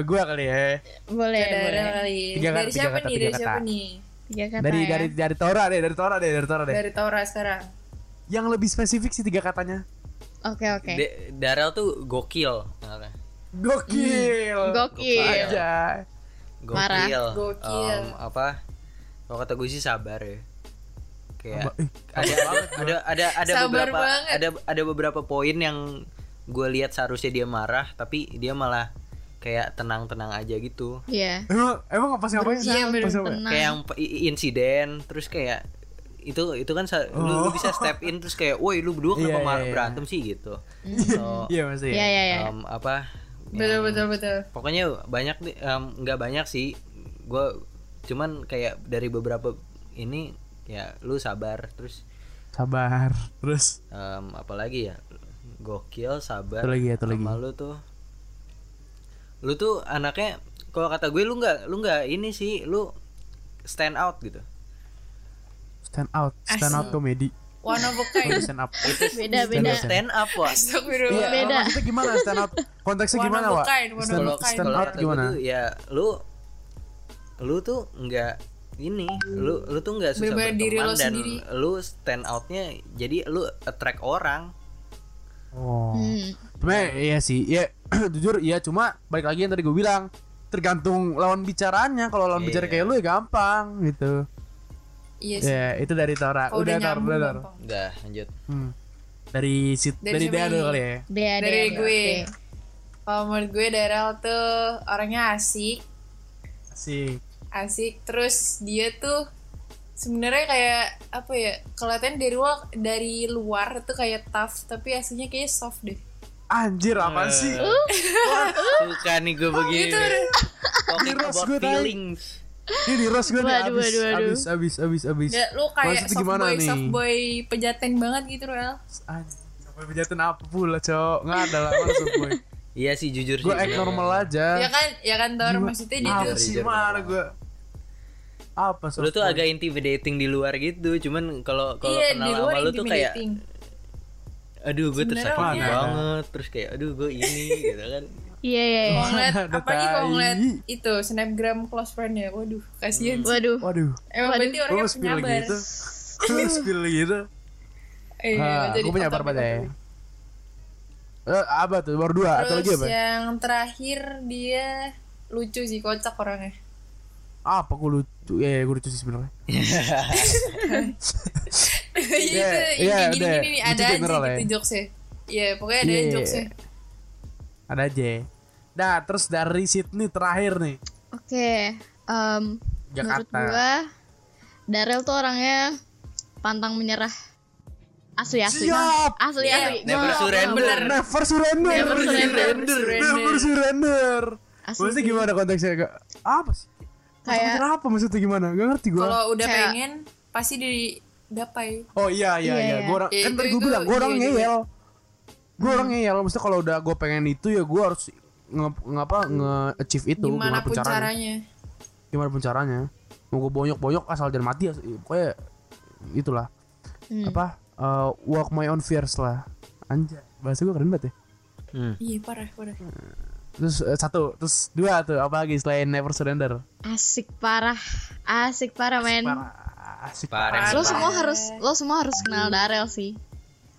gua kali ya. Boleh, Ke boleh. Kali. Tiga kata, dari tiga siapa kata, nih? tiga Dari kata. siapa nih? Tiga kata Dari ya. dari dari Tora deh, dari Tora deh, dari Tora deh. Dari Taura sekarang. Yang lebih spesifik sih tiga katanya. Oke, oke. De- Darel tuh gokil. Gokil. Gokil. Aja. Gokil. Marah. Gokil. Em, apa? Kalau kata gue sih sabar ya. Kayak Ba- ih, ada ada ada ada Sabar beberapa banget. ada ada beberapa poin yang gue lihat seharusnya dia marah tapi dia malah kayak tenang-tenang aja gitu Iya. Emang emang apa sih ngapain? Iya, bener. Pas ngapain? Kayak yang insiden terus kayak itu itu kan sa- lu, lu bisa step in terus kayak woi lu berdua kenapa Oh. Iya, mar- iya, iya. berantem sih gitu so, Iya masih. Iya, iya, iya. em, apa betul yang- betul betul pokoknya banyak em, nggak banyak sih gue cuman kayak dari beberapa ini ya lu sabar terus Sabar. Terus em, apalagi ya gokil sabar lagi ya, lagi. sama lu tuh lu tuh anaknya kalau kata gue lu nggak lu nggak ini sih lu stand out gitu stand out, stand out komedi. one of a kind stand up. Beda Stand beda. up. stand up wah Iya, Beda. maksudnya gimana stand out? Konteksnya One gimana, one Stand, out gimana? tuh ya lu lu tuh nggak ini lu lu tuh nggak susah Bener-bener diri berteman lo dan sendiri. lu stand outnya jadi lu attract orang Oh. Hmm. Cuma iya sih, ya jujur iya cuma balik lagi yang tadi gue bilang tergantung lawan bicaranya. Kalau lawan Iya. bicara kayak lu ya gampang gitu. iya sih Ya, itu dari Tora. kalau udah udah Tor, nyambung udah Tor. gampang udah lanjut Hmm. Dari sit Dari dari Dea dulu kali ya. Dea, dari Dea, gue oke. kalau menurut gue Daryl tuh orangnya asik Asik. Asik terus dia tuh sebenarnya kayak apa ya kelihatan dari luar dari luar tuh kayak tough tapi aslinya kayak soft deh Anjir apa Eh. sih? suka nih gue begini Gitu talking about gue feelings Ini di Rose gue nih abis, waduh, waduh. abis, abis, abis, abis. Ya, lu kayak Maksudnya soft boy nih? soft boy pejaten banget gitu Rel Anjir, sampai pejaten apa pula, cowok? Nggak ada lah, maksud gue. iya sih jujur Gue sih act normal aja. ya kan ya kan Tor maksudnya dia tuh mana gue? Apa lu tuh soft agak intimidating di luar gitu cuman kalau kalau iya kenal di luar sama lu tuh kayak aduh gue tersakiti orangnya- banget terus kayak aduh gue ini gitu kan Iya iya iya. ngeliat Ada apalagi kalau ngeliat itu snapgram close friend ya waduh kasihan sih Waduh. Waduh, emang Waduh. berarti orangnya gue spill penyabar gitu. Gue spill gitu. eh, Ah, jadi gue penyabar pada kotor. Eh, apa tuh? Baru dua atau lagi Terus apa? yang terakhir dia lucu sih kocak orangnya. Apa gue lucu? Ya, gue lucu sih sebenarnya. Iya Iya, iya, nih Lucu ada aja gitu ya. jokesnya. Iya pokoknya ada Iya. jokesnya. Ada aja. Nah, terus dari Sydney terakhir nih. Oke. em, menurut Jakarta. gua Darel tuh orangnya pantang menyerah. Asli asli. Siap. Asli Iya, asli. never Gua- surrender. Bener. Never surrender. Never surrender. Never surrender. Asli Maksudnya sih. gimana konteksnya? Apa sih? Kayak- Kayak apa maksudnya gimana? Gak ngerti gue. Kalau udah Kayak- pengen pasti digapai. Oh iya iya Iya, iya. iya. Gue orang Ya, kan tadi gue bilang gue orang ngeyel. Gue orang ngeyel. Maksudnya kalau udah gue pengen itu ya gue harus nge ngapa nge achieve itu Gimana pun caranya. caranya. Gimana pun caranya. Mau gue bonyok bonyok asal jangan mati ya. Pokoknya itulah Hmm. apa uh, walk my own fears lah. Anjay bahasa gue keren banget ya. hmm. Iya parah parah. Terus eh, satu, terus dua tuh apa lagi selain never surrender? Asik parah. Asik parah men. Parah, asik Parah. Lo Parah. semua harus lo semua harus kenal Darel sih.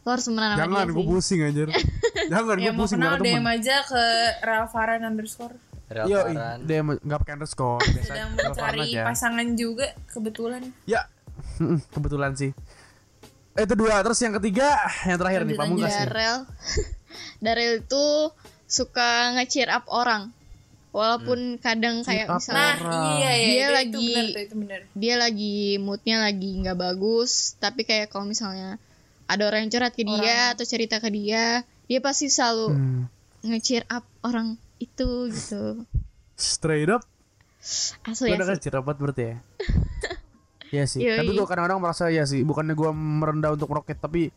Lo harus temenan sama Jangan gue pusing anjir. Jangan gue Ya mau pusing kenal gak ada DM temen. aja ke Ralfaran underscore. Yo, dia nggak pakai underscore. Biasa Sedang mencari aja. pasangan juga kebetulan. Ya, Mm, kebetulan sih. Eh, itu dua, terus yang ketiga, yang terakhir nih, Lanjut, Pamungkas nih. Darel. Darel itu suka nge-cheer up orang. Walaupun kadang kayak up misalnya Nah Orang. iya iya Dia itu, lagi- itu benar tuh, itu benar. dia lagi moodnya lagi nggak bagus tapi kayak kalau misalnya ada orang yang curhat ke dia atau cerita ke dia dia pasti selalu Hmm, nge-cheer up orang itu gitu straight up, asli asli kan cirapat berarti ya. Iya sih, Yoi. tapi gue kadang-kadang merasa ya sih, bukannya gue merendah untuk meroket, tapi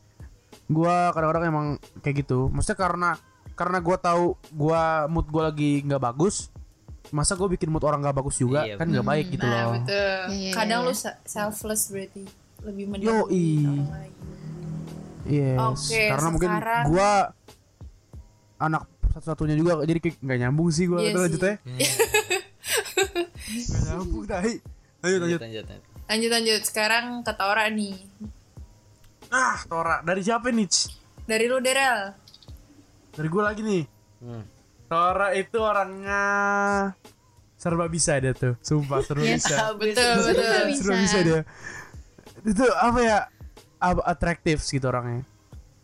gue kadang-kadang emang kayak gitu. Maksudnya karena karena gue tahu gue mood gue lagi nggak bagus, masa gue bikin mood orang nggak bagus juga Iya, kan nggak baik gitu Nah loh. betul. Iya, iya, Kadang iya. lu se- selfless berarti lebih mendahului orang lain. Yes, Oke, karena mungkin sekarang- gua anak satu-satunya juga jadi kayak nggak nyambung sih gua Iya Itu sih. lanjut ya. Nggak nyambung dahi. Lanjut lanjut. lanjut lanjut sekarang ke Tora nih. Ah, Tora. Dari siapa nih? Dari lu Derel. Dari gua lagi nih. Hmm. Tora itu orangnya serba bisa dia tuh. Sumpah serba Yes. bisa. Betul betul. Serba bisa. Serba bisa dia. itu apa ya apa atraktif gitu orangnya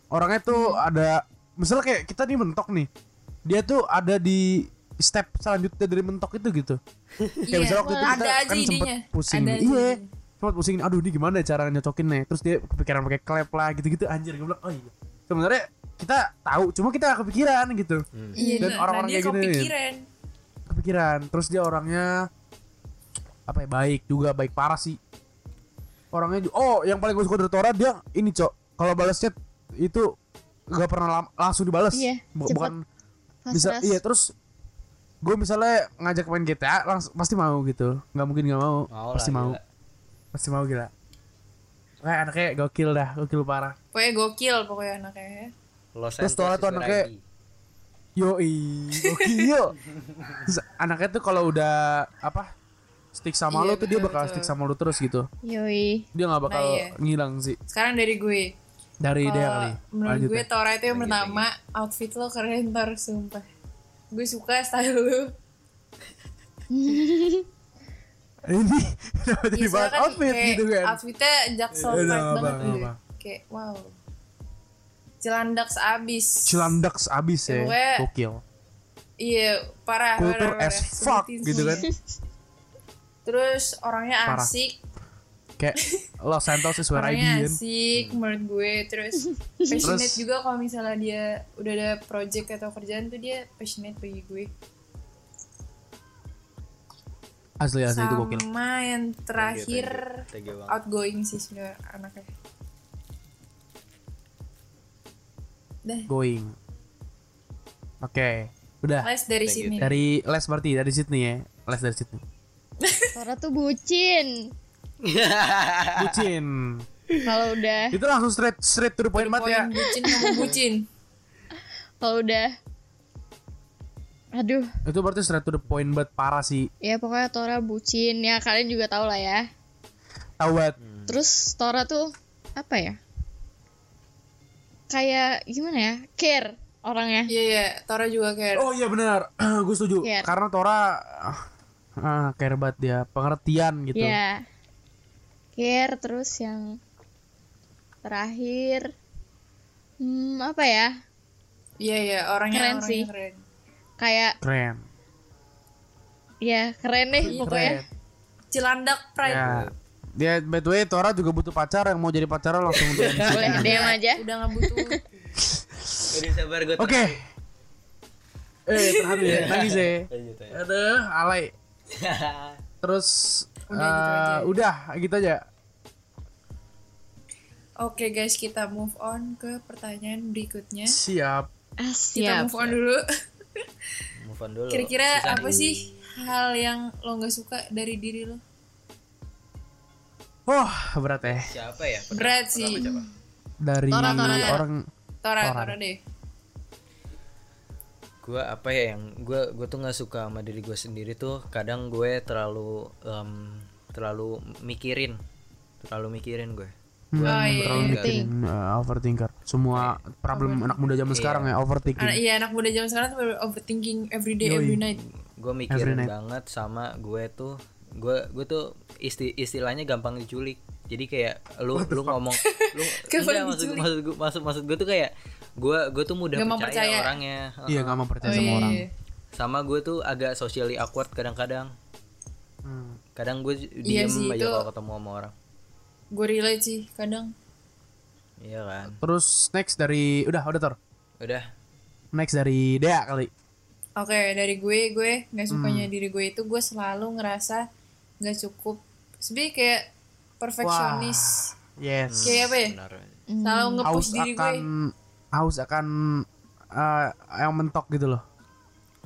orangnya tuh Hmm. ada misalnya kayak kita nih mentok nih dia tuh ada di step selanjutnya dari mentok itu gitu kayak Iya, misalnya waktu itu kita ada aja kan sempet idenya. pusing iya sempet pusing aduh ini gimana ya cara nyocokin nih terus dia kepikiran pakai klep lah gitu-gitu anjir gue bilang oh iya sebenarnya kita tahu cuma kita gak kepikiran gitu. Iya, Dan orang-orang nah, kayak gini. kepikiran. kepikiran. Terus dia orangnya apa ya baik juga baik parah sih. Orangnya ju- oh yang paling gue suka dari Tora dia ini cok. Kalau balas chat itu gak pernah lam- langsung dibalas Iya, bukan bisa iya terus gue misalnya ngajak main GTA langsung pasti mau gitu. Nggak mungkin nggak mau Mau pasti lah, mau. gila. pasti mau gila. Kayak anaknya gokil dah gokil parah. Pokoknya gokil pokoknya anaknya. Los Terus Tora tuh anaknya-. Yoi, gokil. Terus anaknya tuh kalau udah apa stick sama Iya, lo tuh dia bakal betul. stick sama lo terus gitu. Yoi. Dia nggak bakal Nah, iya. ngilang sih Sekarang dari gue. dari dia Kalau kali. menurut Lanjut gue ya. Tora itu yang Lanjut, pertama outfit lo keren Tor sumpah. Gue suka style lo. Ini kenapa jadi Iya, soalnya outfit kayak gitu kan? Outfitnya jaksel Ya nggak banget gitu. Kayak wow. Cilandak abis. Cilandak abis ya, gokil. Iya, parah. Kultur parah, as parah. fuck Sebutin gitu kan. Terus orangnya Parah. asik, Kayak Los Santos is where I be orangnya kan. asik menurut gue. Terus passionate Terus- juga kalau misalnya dia udah ada project atau kerjaan tuh dia passionate bagi gue. Asli asli itu gokil. Sama yang terakhir Thank you, thank you banget. outgoing sih sebenarnya anaknya. Dah, Going. Oke, udah. les dari Thank sini. Dari Les berarti dari Sydney ya. Les dari Sydney. Tora tuh bucin. Bucin. Kalau udah itu langsung straight straight to the point banget ya. Bucin ngomong bucin. kalau udah Aduh, Itu berarti straight to the point banget parah sih. ya pokoknya Tora bucin ya kalian juga tahu lah ya. Tahu banget. Terus Tora tuh apa ya? Kayak gimana ya? Care orangnya. Iya iya, Tora juga kayak Oh iya benar, gue setuju. Care. Karena Tora ah, care banget dia, pengertian gitu. Ya. Care terus yang terakhir hmm apa ya? Iya iya, orangnya Keren orangnya sih. keren. Kayak Keren. ya keren deh pokoknya. Cilandak Pride. Ya. Dia by the way Tora juga butuh pacar yang mau jadi pacar langsung DM. Boleh DM aja. Udah nggak butuh. Udah sabar gue Oke. Eh, tahan ya, nangis ya. Lanjut aja. Aduh, alay. Terus Udah, gitu eh, aja. udah gitu aja. Oke guys, kita move on ke pertanyaan berikutnya. Siap. Ah, Kita siap. move on dulu. Move on dulu. Kira-kira apa sih hal yang lo nggak suka dari diri lo? Wah, berat ya. Siapa ya? Pertama- Berat sih. siapa? Dari Tora, Tora. orang Tora, Tora. Tora deh. gue apa ya yang gue gue tuh nggak suka sama diri gue sendiri tuh kadang gue terlalu em, terlalu mikirin terlalu mikirin gue Hmm, Oh, iya, terlalu iya. mikirin uh, overthinker. Semua problem anak muda zaman Iya. sekarang ya overthinking. Anak, iya anak muda zaman sekarang tuh overthinking every day, Yoi. every night. gue mikirin night. banget sama gue tuh gue gue tuh isti istilahnya gampang diculik jadi kayak lu lu ngomong lu Gampang enggak maksud maksud gue maksud maksud gue tuh kayak gue gue tuh mudah percaya, percaya. orangnya Iya, nggak mau percaya Oh, sama iya, orang. iya. sama gue tuh agak socially awkward kadang-kadang Hmm. kadang gue Iya diem sih, aja kalau ketemu sama orang Gue relate sih kadang. iya kan Terus next dari udah udah Tor. udah Next dari Dea kali. Oke dari gue gue nggak Hmm. sukanya diri gue itu gue selalu ngerasa nggak cukup. Sebenernya kayak perfeksionis. Yes. Kayak apa ya? benar Selalu nge-push Haus diri akan gue. haus akan uh, yang mentok gitu loh.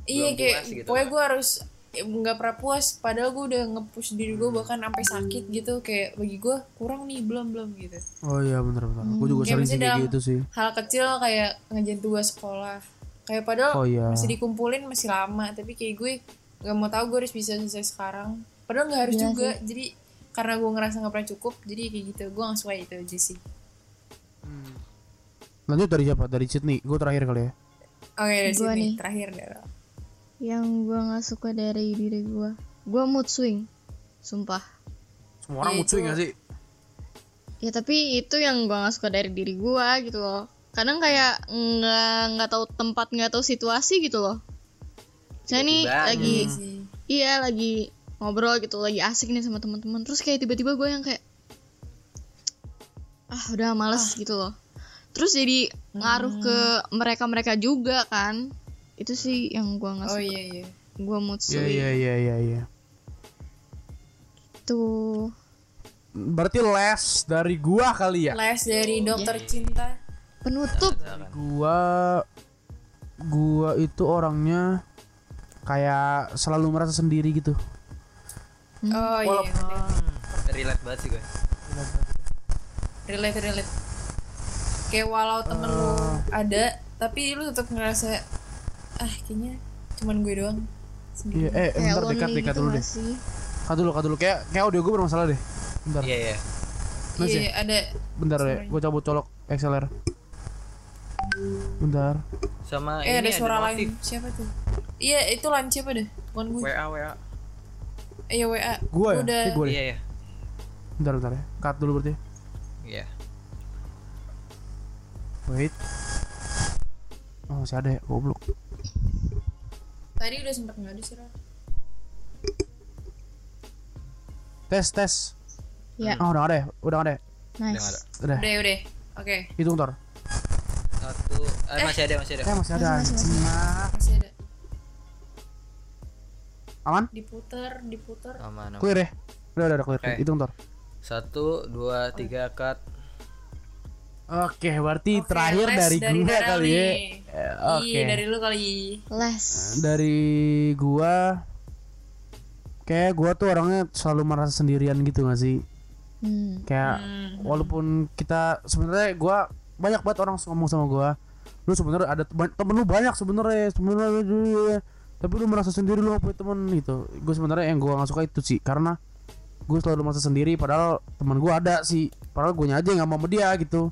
Iya Belum kayak gitu pokoknya gue harus ya, nggak pernah puas. Padahal gue udah nge-push diri gue bahkan sampai sakit gitu. Kayak bagi gue kurang nih belum belum gitu. Oh iya bener bener. Gue juga Kayak sering sih kayak gitu sih. hal kecil kayak ngejain tugas sekolah. Kayak padahal Oh iya. masih dikumpulin masih lama. Tapi kayak gue nggak mau tahu gue harus bisa selesai sekarang. Padahal nggak harus Iya juga. Jadi karena gue ngerasa nggak pernah cukup. Jadi kayak gitu. Gue nggak suka itu aja sih. Lanjut dari siapa? Dari Sydney. Gue terakhir kali ya. Oke dari Gua sini nih. terakhir Daryl. Yang gua nggak suka dari diri gua. Gua mood swing. Sumpah. Semua orang Iya, mood swing gak sih? ya tapi itu yang gue nggak suka dari diri gue gitu loh kadang kayak nggak nggak tahu tempat nggak tahu situasi gitu loh saya nih lagi Iya sih. iya lagi ngobrol gitu lagi asik nih sama teman-teman. Terus kayak tiba-tiba gue yang kayak ah udah males gitu loh. Terus jadi ngaruh ke mereka-mereka juga kan. Itu sih yang gue nggak Oh suka. iya iya. gue mood Iya swing iya iya iya iya. tuh Berarti les dari gua kali ya. Les dari dokter cinta. penutup. Gua gua itu orangnya kayak selalu merasa sendiri gitu. Oh iya. relate banget sih gue Relate relate. Kayak walau temen lu ada, tapi lu tetap ngerasa ah kayaknya cuman gue doang. Iya, eh kayak bentar dekat dekat gitu dulu nggak deh. Kat dulu, kat dulu. Kayak kayak audio gue bermasalah deh. Bentar. iya iya Mas Iya ya? ada. Bentar ya, gue cabut colok XLR. Bentar. sama Eh ini ada suara notif. lain. Siapa tuh? Iya itu lain siapa deh? Bukan gue. WA WA Eh ya WA. Gua ya? Udah. Gue deh. iya iya Bentar bentar ya. Cut dulu berarti. iya Wait. Oh, masih ada ya, goblok. Tadi udah sempet nggak ada sih. Tes, tes. ya Oh, udah ada ya? Udah ada ya? udah nggak ada nice Udah. Udah udah. Oke. Hitung, Tor. satu eh, masih ada masih ada Eh, masih ada. anjing, Mak. Masih ada. Aman? Diputer, diputer. aman aman. Clear ya? Udah, udah, udah clear. Oke. Hitung, Tor. satu dua tiga cut Oke, berarti Oke, terakhir dari, dari gue kali ya. Eh, Oke. Iya dari lu kali. les Dari gua kayak gua tuh orangnya selalu merasa sendirian gitu gak sih? hmm. Kayak Hmm. walaupun kita sebenarnya gua banyak banget orang ngomong sama gua. Lu sebenarnya ada temen, temen lu banyak sebenarnya sebenarnya tapi lu merasa sendiri lu punya temen gitu. Gue sebenarnya yang gua gak suka itu sih karena gue selalu merasa sendiri padahal teman gua ada sih. Padahal gue aja nggak mau sama dia gitu.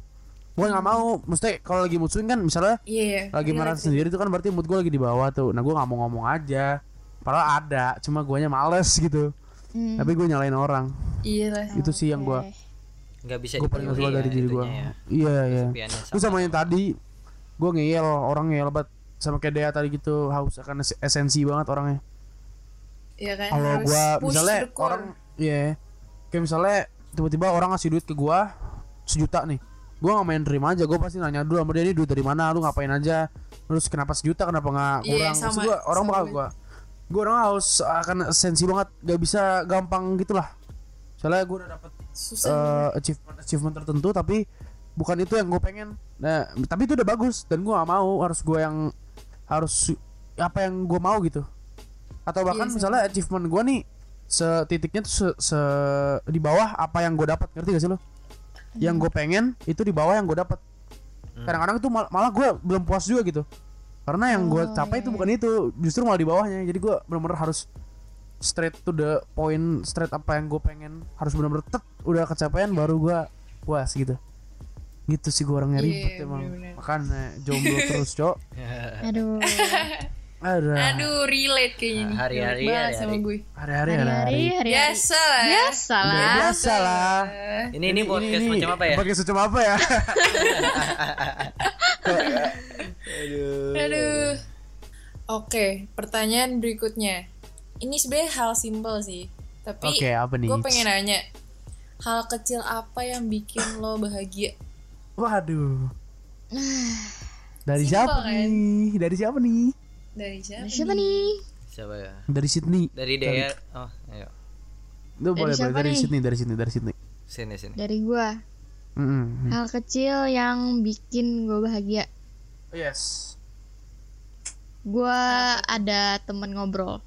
Gue nggak mau, mesti kalau lagi mood swing kan misalnya Iya. iya. lagi Relate marah sih. sendiri tuh kan berarti mood gue lagi di bawah tuh nah gue nggak mau ngomong aja padahal ada cuma guanya males gitu Hmm. tapi gue nyalain orang Iya lah. itu sih yang gue nggak bisa gue paling suka dari ya, diri gue ya. iya iya terus sama yang tadi gue ngeyel orang ngeyel banget sama kayak Dea tadi gitu haus akan es- esensi banget orangnya. Iya kan. kalau push misalnya orang iya. Kayak misalnya tiba-tiba orang ngasih duit ke gue sejuta nih. Gue nggak main terima aja gue pasti nanya dulu sama dia ini duit dari mana? Lu ngapain aja? Terus kenapa sejuta? Kenapa nggak Iya, kurang? Sama- Maksud gua, orang sama bakal gue. gue orang harus akan sensi banget. Gak bisa gampang gitulah. Soalnya gue udah dapet Susah. eh, achievement achievement tertentu tapi bukan itu yang gue pengen. Nah tapi itu udah bagus dan gue gak mau. Harus gue yang harus apa yang gue mau gitu. Atau bahkan Iya, sama. misalnya achievement gue nih setitiknya tuh se, se- di bawah apa yang gue dapat ngerti gak sih lo? Yang gue pengen itu di bawah yang gue dapat kadang-kadang itu mal- malah gue belum puas juga gitu. Karena yang gue Oh, capai iya, itu bukan itu justru malah di bawahnya. Jadi gue bener-bener harus straight to the point straight apa yang gue pengen harus bener-bener tet udah kecapaian baru gue puas gitu gitu sih gue orangnya Iya, ribet emang bener-bener. makanya jomblo terus cok aduh ada Aduh, relate kayaknya nih. Hari-hari, banget hari-hari. sama gue. hari-hari hari-hari Biasa lah. biasa lah biasa lah ini ini podcast macam apa ya podcast macam apa ya Aduh. Oke, pertanyaan berikutnya. Ini sebenarnya hal simpel sih. Tapi apa nih? gue pengen nanya. Hal kecil apa yang bikin lo bahagia? Waduh. Dari siapa kan? nih? Dari siapa nih? Dari siapa? Dari siapa nih? siapa ya? Dari Sydney. Dari Dea. Oh ayo. Itu boleh boleh. dari nih? Sydney dari Sydney dari Sydney. Sini sini. Dari gua. Mm-mm. hal kecil yang bikin gue bahagia. Yes. Gua ada temen ngobrol.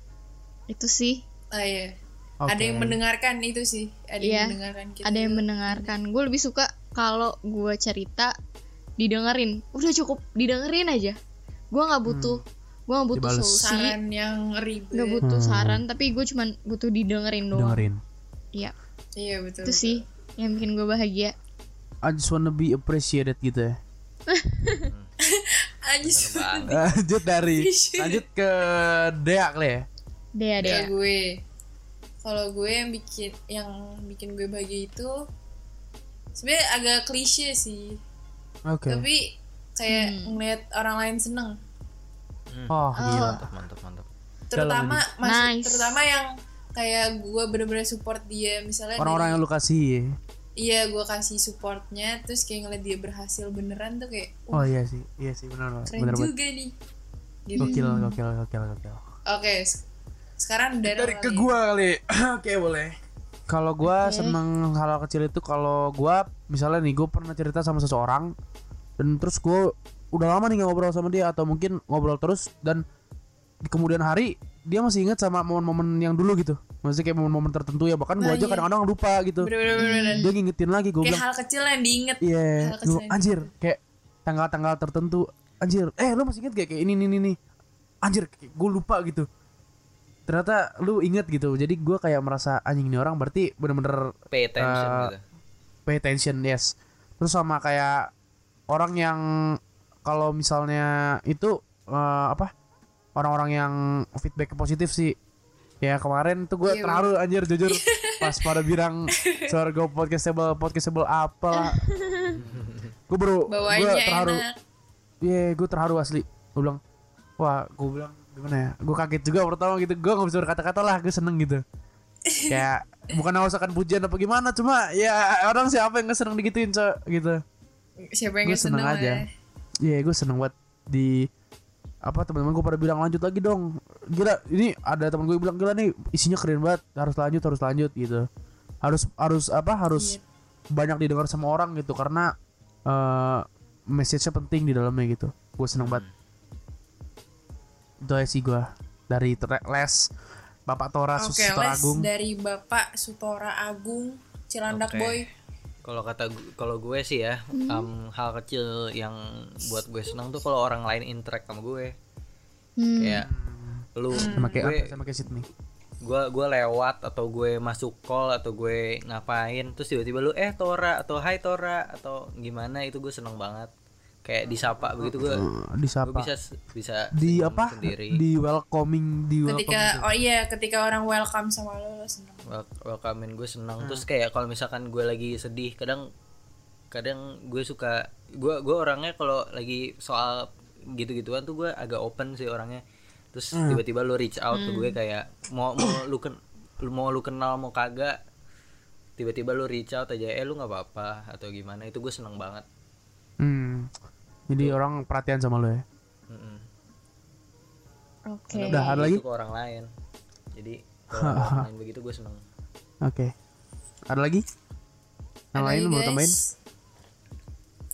Itu sih. Oh iya. Oke. Ada yang mendengarkan itu sih. Ada Iya, yang mendengarkan kita. ada yang mendengarkan. Gue lebih suka kalau gue cerita didengerin udah cukup didengerin aja gue nggak butuh gue nggak butuh Dibales. solusi saran yang ribet. nggak butuh Hmm. saran tapi gue cuman butuh didengerin doang dengerin iya Iya betul. itu sih yang bikin gue bahagia I just wanna be appreciated gitu ya Anjir. lanjut dari lanjut ke Dea kali ya dea Ya dea gue. Kalau gue yang bikin yang bikin gue bahagia itu sebenarnya agak klise sih Oke. tapi kayak ngeliat orang lain seneng Oh, gila. mantap mantap mantap terutama maksud Nice. terutama yang kayak gue bener-bener support dia misalnya Orang-orang yang lu kasih. ya. iya gue kasih supportnya terus kayak ngeliat dia berhasil beneran tuh kayak Oh wah iya sih. Iya sih benar. keren Benar banget. juga nih gitu. Gokil, gokil, gokil, gokil. oke s- sekarang dari, Dari ke gua kali. Oke, boleh. Kalau gua seneng hal kecil itu kalau gua misalnya nih gua pernah cerita sama seseorang dan terus gua udah lama nih gak ngobrol sama dia atau mungkin ngobrol terus dan di kemudian hari dia masih ingat sama momen-momen yang dulu gitu. Maksudnya kayak momen-momen tertentu ya bahkan gua Nah, aja iya. kadang-kadang lupa gitu. bener-bener Dia ngingetin lagi gua kayak bilang, hal kecil yang diinget Iya, hal gua, yang anjir, kayak tanggal-tanggal tertentu, anjir. Eh, lu masih inget gak kayak ini ini ini nih? Anjir, gue lupa gitu. Ternyata lu inget gitu. Jadi gua kayak merasa anjing ini orang berarti bener-bener pay attention Eh, gitu pay attention, yes. Terus sama kayak orang yang kalau misalnya itu eh, apa? Orang-orang yang feedback positif sih. Ya kemarin tuh gue Iya, terharu anjir jujur pas pada bilang suara gue podcastable podcastable apa gue baru gue terharu Iya, gue terharu asli. Gue bilang, wah, gue bilang gimana ya? Gue kaget juga pertama gitu. Gue nggak bisa berkata-kata lah, gue seneng gitu. Kayak bukan awasakan pujian apa gimana, cuma ya orang siapa yang nggak seneng digituin cok gitu. siapa yang Gue gak seneng seneng aja. ya Iya, gue seneng banget di apa teman-teman gue pada bilang lanjut lagi dong. Gila, ini ada teman gue bilang gila nih isinya keren banget, harus lanjut, harus lanjut gitu. Harus harus apa? Harus banyak didengar sama orang gitu karena eh message-nya penting di dalamnya gitu. Gue seneng banget. Itu aja sih gue dari les Bapak Tora Suster les Agung. dari Bapak Sutora Agung Cilandak Oke. Boy. Kalau kata kalau gue sih ya, em, hal kecil yang buat gue senang tuh kalau orang lain interact sama gue. Hmm. Kayak lu Sama kayak gue apa? Sama kayak Sydney. gue gue lewat atau gue masuk call atau gue ngapain terus tiba-tiba lu eh Tora atau Hai Tora atau gimana itu gue seneng banget kayak disapa begitu gue Eh, gue disapa. bisa bisa Di apa? sendiri Di welcoming, di welcoming. Ketika oh iya, ketika orang welcome sama lo, lo seneng. Wel- welcomein gue seneng Hmm. terus kayak kalau misalkan gue lagi sedih kadang kadang gue suka gue gue orangnya kalau lagi soal gitu-gituan tuh gue agak open sih orangnya terus Hmm. tiba-tiba lu reach out ke gue kayak mau mau lu ken lu mau lu kenal mau kagak tiba-tiba lu reach out aja eh lu nggak apa-apa atau gimana itu gue seneng banget Hmm. Jadi orang perhatian sama lo ya. Oke. Udah, ada lagi? itu ke orang lain jadi kalau orang lain begitu gue seneng Oke. Ada lagi? Yang lain mau tambahin?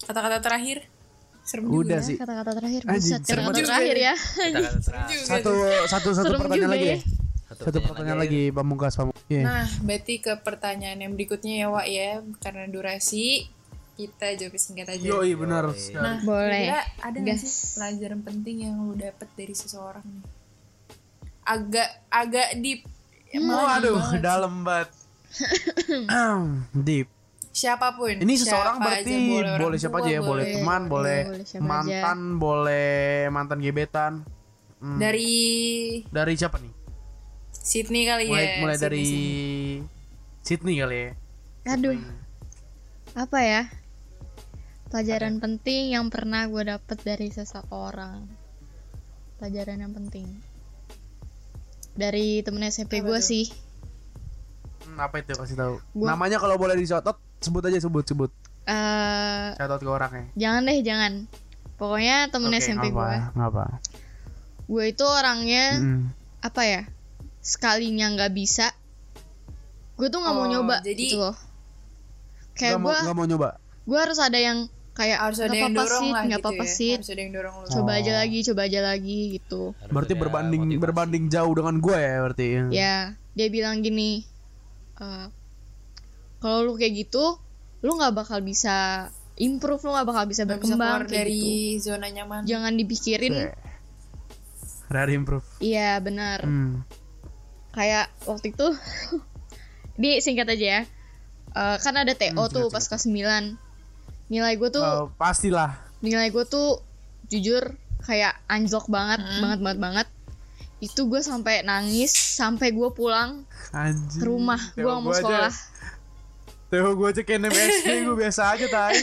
Kata-kata terakhir. Serem Udah juga. sih. Kata-kata terakhir Buset, kata-kata terakhir ya. kata-kata terakhir Satu satu satu Serem pertanyaan lagi ya. ya. Satu pertanyaan lagi pamungkas pamungkas. Iya. Nah, berarti ke pertanyaan yang berikutnya ya, Wak ya. Karena durasi, kita jawab singkat aja. Yoi benar. Nah, Boleh. kira-kira ada nggak sih pelajaran penting yang lu dapet dari seseorang nih? Agak agak deep. Ya, malah deep Waduh, banget. dalam banget. Deep. Siapa pun. Ini seseorang siapa berarti aja, boleh, orang siapa aja ya, boleh boleh. teman, boleh boleh siapa aja. mantan, boleh mantan gebetan. Hmm, Dari dari siapa nih? Sydney kali Mulai ya. mulai Sydney, dari Sydney. Sydney kali ya. Aduh. Apa ya? Pelajaran penting yang pernah gue dapet dari seseorang. Pelajaran yang penting. Dari temen SMP gue sih. Hmm, apa itu kasih tahu? Gua- Namanya kalau boleh dicotot, sebut aja sebut sebut. eh Catat ke orangnya. jangan deh, jangan. Pokoknya temen Oke, SMP gue. apa, nggak apa. Gue itu orangnya Mm. apa ya? Sekalinya nggak bisa, gue tuh nggak mau Oh, nyoba jadi- gitu loh. Kayak mau gue, nggak mau nyoba. gue harus ada yang kayak harus ada "Nggak yang apa-apa dorong sih, lah nggak gitu apa-apa ya. sih. Harus ada yang dorong lu. Coba aja Oh. lagi, coba aja lagi gitu. Harus Berarti berbanding motivasi. berbanding jauh dengan gue ya berarti. Ya, dia bilang gini, "Eh, kalau lu kayak gitu, lu nggak bakal bisa improve, lu nggak bakal bisa bisa berkembang kayak dari gitu. zona nyaman. Jangan dipikirin. Rare improve. Iya benar. Hmm. Kayak waktu itu, di singkat aja ya. Eh, kan ada TO Hmm, tuh pas kelas 9 Nilai gue tuh, Oh, pastilah. nilai gue tuh jujur kayak anjlok banget, Hmm. banget banget banget. Itu gue sampai nangis sampai gue pulang Anjing. ke rumah, gue mau gua aja. sekolah. Tuh gue cek NMSD gue biasa aja tai.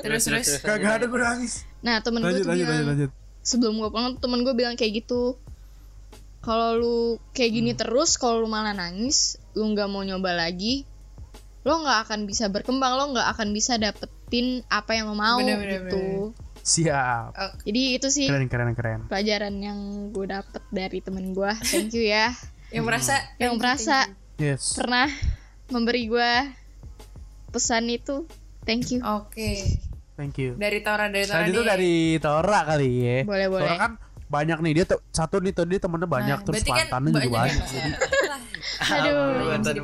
terus terus Kagak ada gue nangis. Nah temen gue tuh lanjut bilang lanjut lanjut. sebelum gue pulang temen gue bilang kayak gitu. Kalau lu kayak gini Hmm. terus, kalau lu malah nangis, lu nggak mau nyoba lagi, lo nggak akan bisa berkembang, lo nggak akan bisa dapetin apa yang lo mau Bener, bener, gitu. Siap. Oh, Jadi itu sih Keren keren keren. pelajaran yang gue dapet dari temen gue. Thank you ya, yang merasa yang merasa Yes. pernah memberi gue pesan itu. Thank you. oke Thank you. dari Tora dari Tora Tadi itu dari Tora kali ya. Boleh, boleh. Tora kan banyak nih dia tuh satu nih tuh dia temennya banyak Nah, terus kan juga banyak. ya, Jadi, Aduh. mantan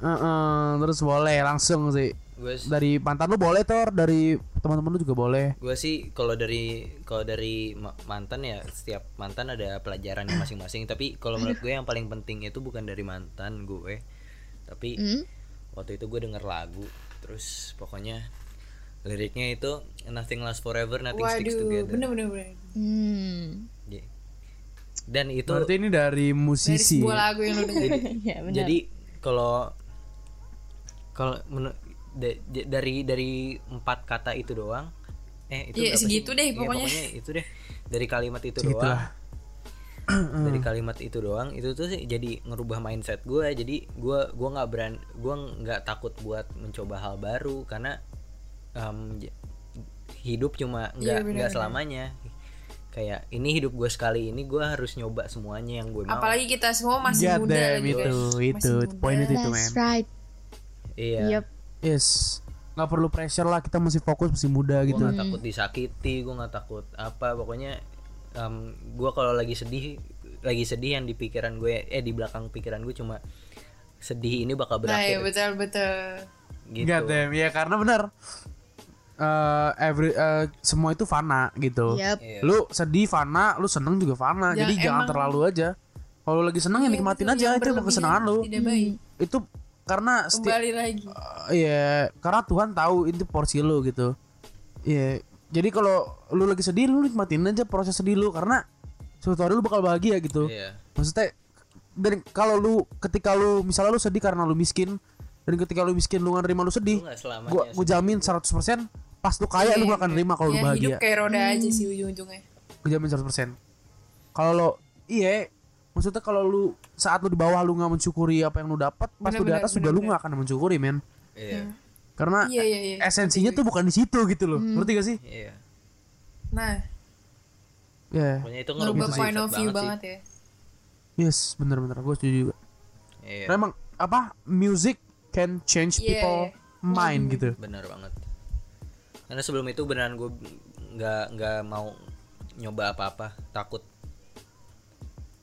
Banyak Heeh, terus boleh langsung sih. gue Dari mantan lu boleh Tor, dari teman-teman lu juga boleh. gue sih kalau dari kalau dari ma- mantan ya setiap mantan ada pelajarannya masing-masing tapi kalau menurut gue yang paling penting itu bukan dari mantan gue tapi Hmm? waktu itu gue denger lagu terus pokoknya liriknya itu nothing lasts forever nothing sticks waduh together bener bener bener Hmm. Dan itu Berarti ini dari dari musisi. sebuah lagu yang lu dengerin ya benar. jadi kalau kalau dari dari empat kata itu doang eh itu Iya, berapa sih? segitu deh Iya, pokoknya. itu deh dari kalimat itu Segitulah. doang dari kalimat itu doang itu tuh sih jadi ngerubah mindset gue jadi gue gua nggak beran gue nggak takut buat mencoba hal baru karena j- hidup cuma nggak Iya, bener, nggak bener. selamanya kayak ini hidup gue sekali ini gue harus nyoba semuanya yang gue mau apalagi kita semua masih God muda damn, lagi itu, itu, Masih poin itu. That's men. right. Iya Yep. Yes. Nggak perlu pressure lah, kita masih fokus, masih muda gue gitu. nggak takut disakiti gue nggak takut apa pokoknya gue kalau lagi sedih lagi sedih yang di pikiran gue eh di belakang pikiran gue cuma sedih ini bakal nah berakhir ya betul betul gitu God damn, ya karena benar. Eh, every eh, semua itu fana gitu. Yep. Iya. Lu sedih fana, lu seneng juga fana. Jangan- Jadi jangan terlalu aja. Kalau lagi seneng ya Iya, nikmatin betul. aja Yang itu emang kesenangan lu. tidak baik Itu karena setiap kembali lagi Iya, karena Tuhan tahu itu porsi lu gitu. Iya. Jadi kalau lu lagi sedih lu nikmatin aja proses sedih lu karena suatu hari lu bakal bahagia gitu. iya Maksudnya dan kalau lu ketika lu misalnya lu sedih karena lu miskin dan ketika lu miskin lu nerima lu sedih, lu gua gua jamin 100% pas lu kaya lu gak akan nerima kalau lu ya bahagia. hidup kayak roda aja sih ujung-ujungnya Gua jamin 100%. Kalau lo iya maksudnya kalau lu saat lu di bawah lu nggak mensyukuri apa yang lu dapat, pas lu di atas juga lu nggak akan mensyukuri, men. iya Karena iya iya iya esensinya tuh bukan di situ gitu loh. Ngerti gak sih? iya nah Ya. pokoknya itu ngerubah point of view banget banget ya Yes, bener-bener gue setuju juga. iya Karena emang apa music can change Iya, people iya. mind gitu. benar banget karena sebelum itu beneran gue nggak nggak mau nyoba apa-apa takut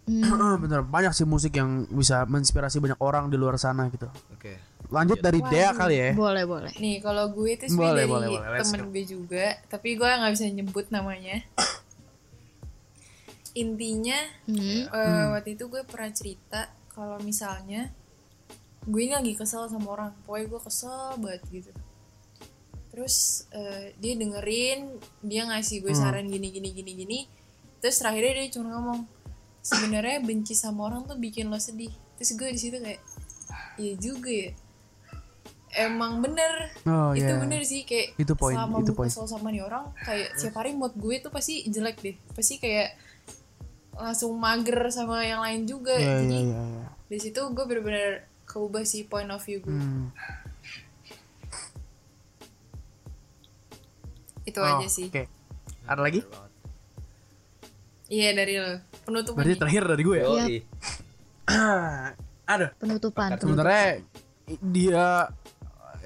bener banyak sih musik yang bisa menginspirasi banyak orang di luar sana gitu. oke Lanjut dari Dea kali ya. Boleh, boleh. nih kalau gue itu sebenarnya dari boleh, boleh. Let's temen go. gue juga tapi gue nggak bisa nyebut namanya intinya Hmm. eh, waktu itu gue pernah cerita kalau misalnya gue ini lagi kesel sama orang pokoknya gue kesel banget gitu terus eh, dia dengerin dia ngasih gue saran gini gini gini gini terus terakhirnya dia cuma ngomong sebenarnya benci sama orang tuh bikin lo sedih terus gue di situ kayak iya juga ya emang bener Oh itu iya. bener sih kayak Itu poin, selama itu gue kesel sama nih orang kayak setiap hari mood gue tuh pasti jelek deh pasti kayak langsung mager sama yang lain juga Iya jadi iya iya. iya. di situ gue bener-bener keubah sih point of view gue Hmm. itu Oh, aja sih Oke. Ada lagi? Iya dari lo penutupan Berarti nih. terakhir dari gue ya. Yoi. Ada. Penutupan. penutupan. Sebenarnya dia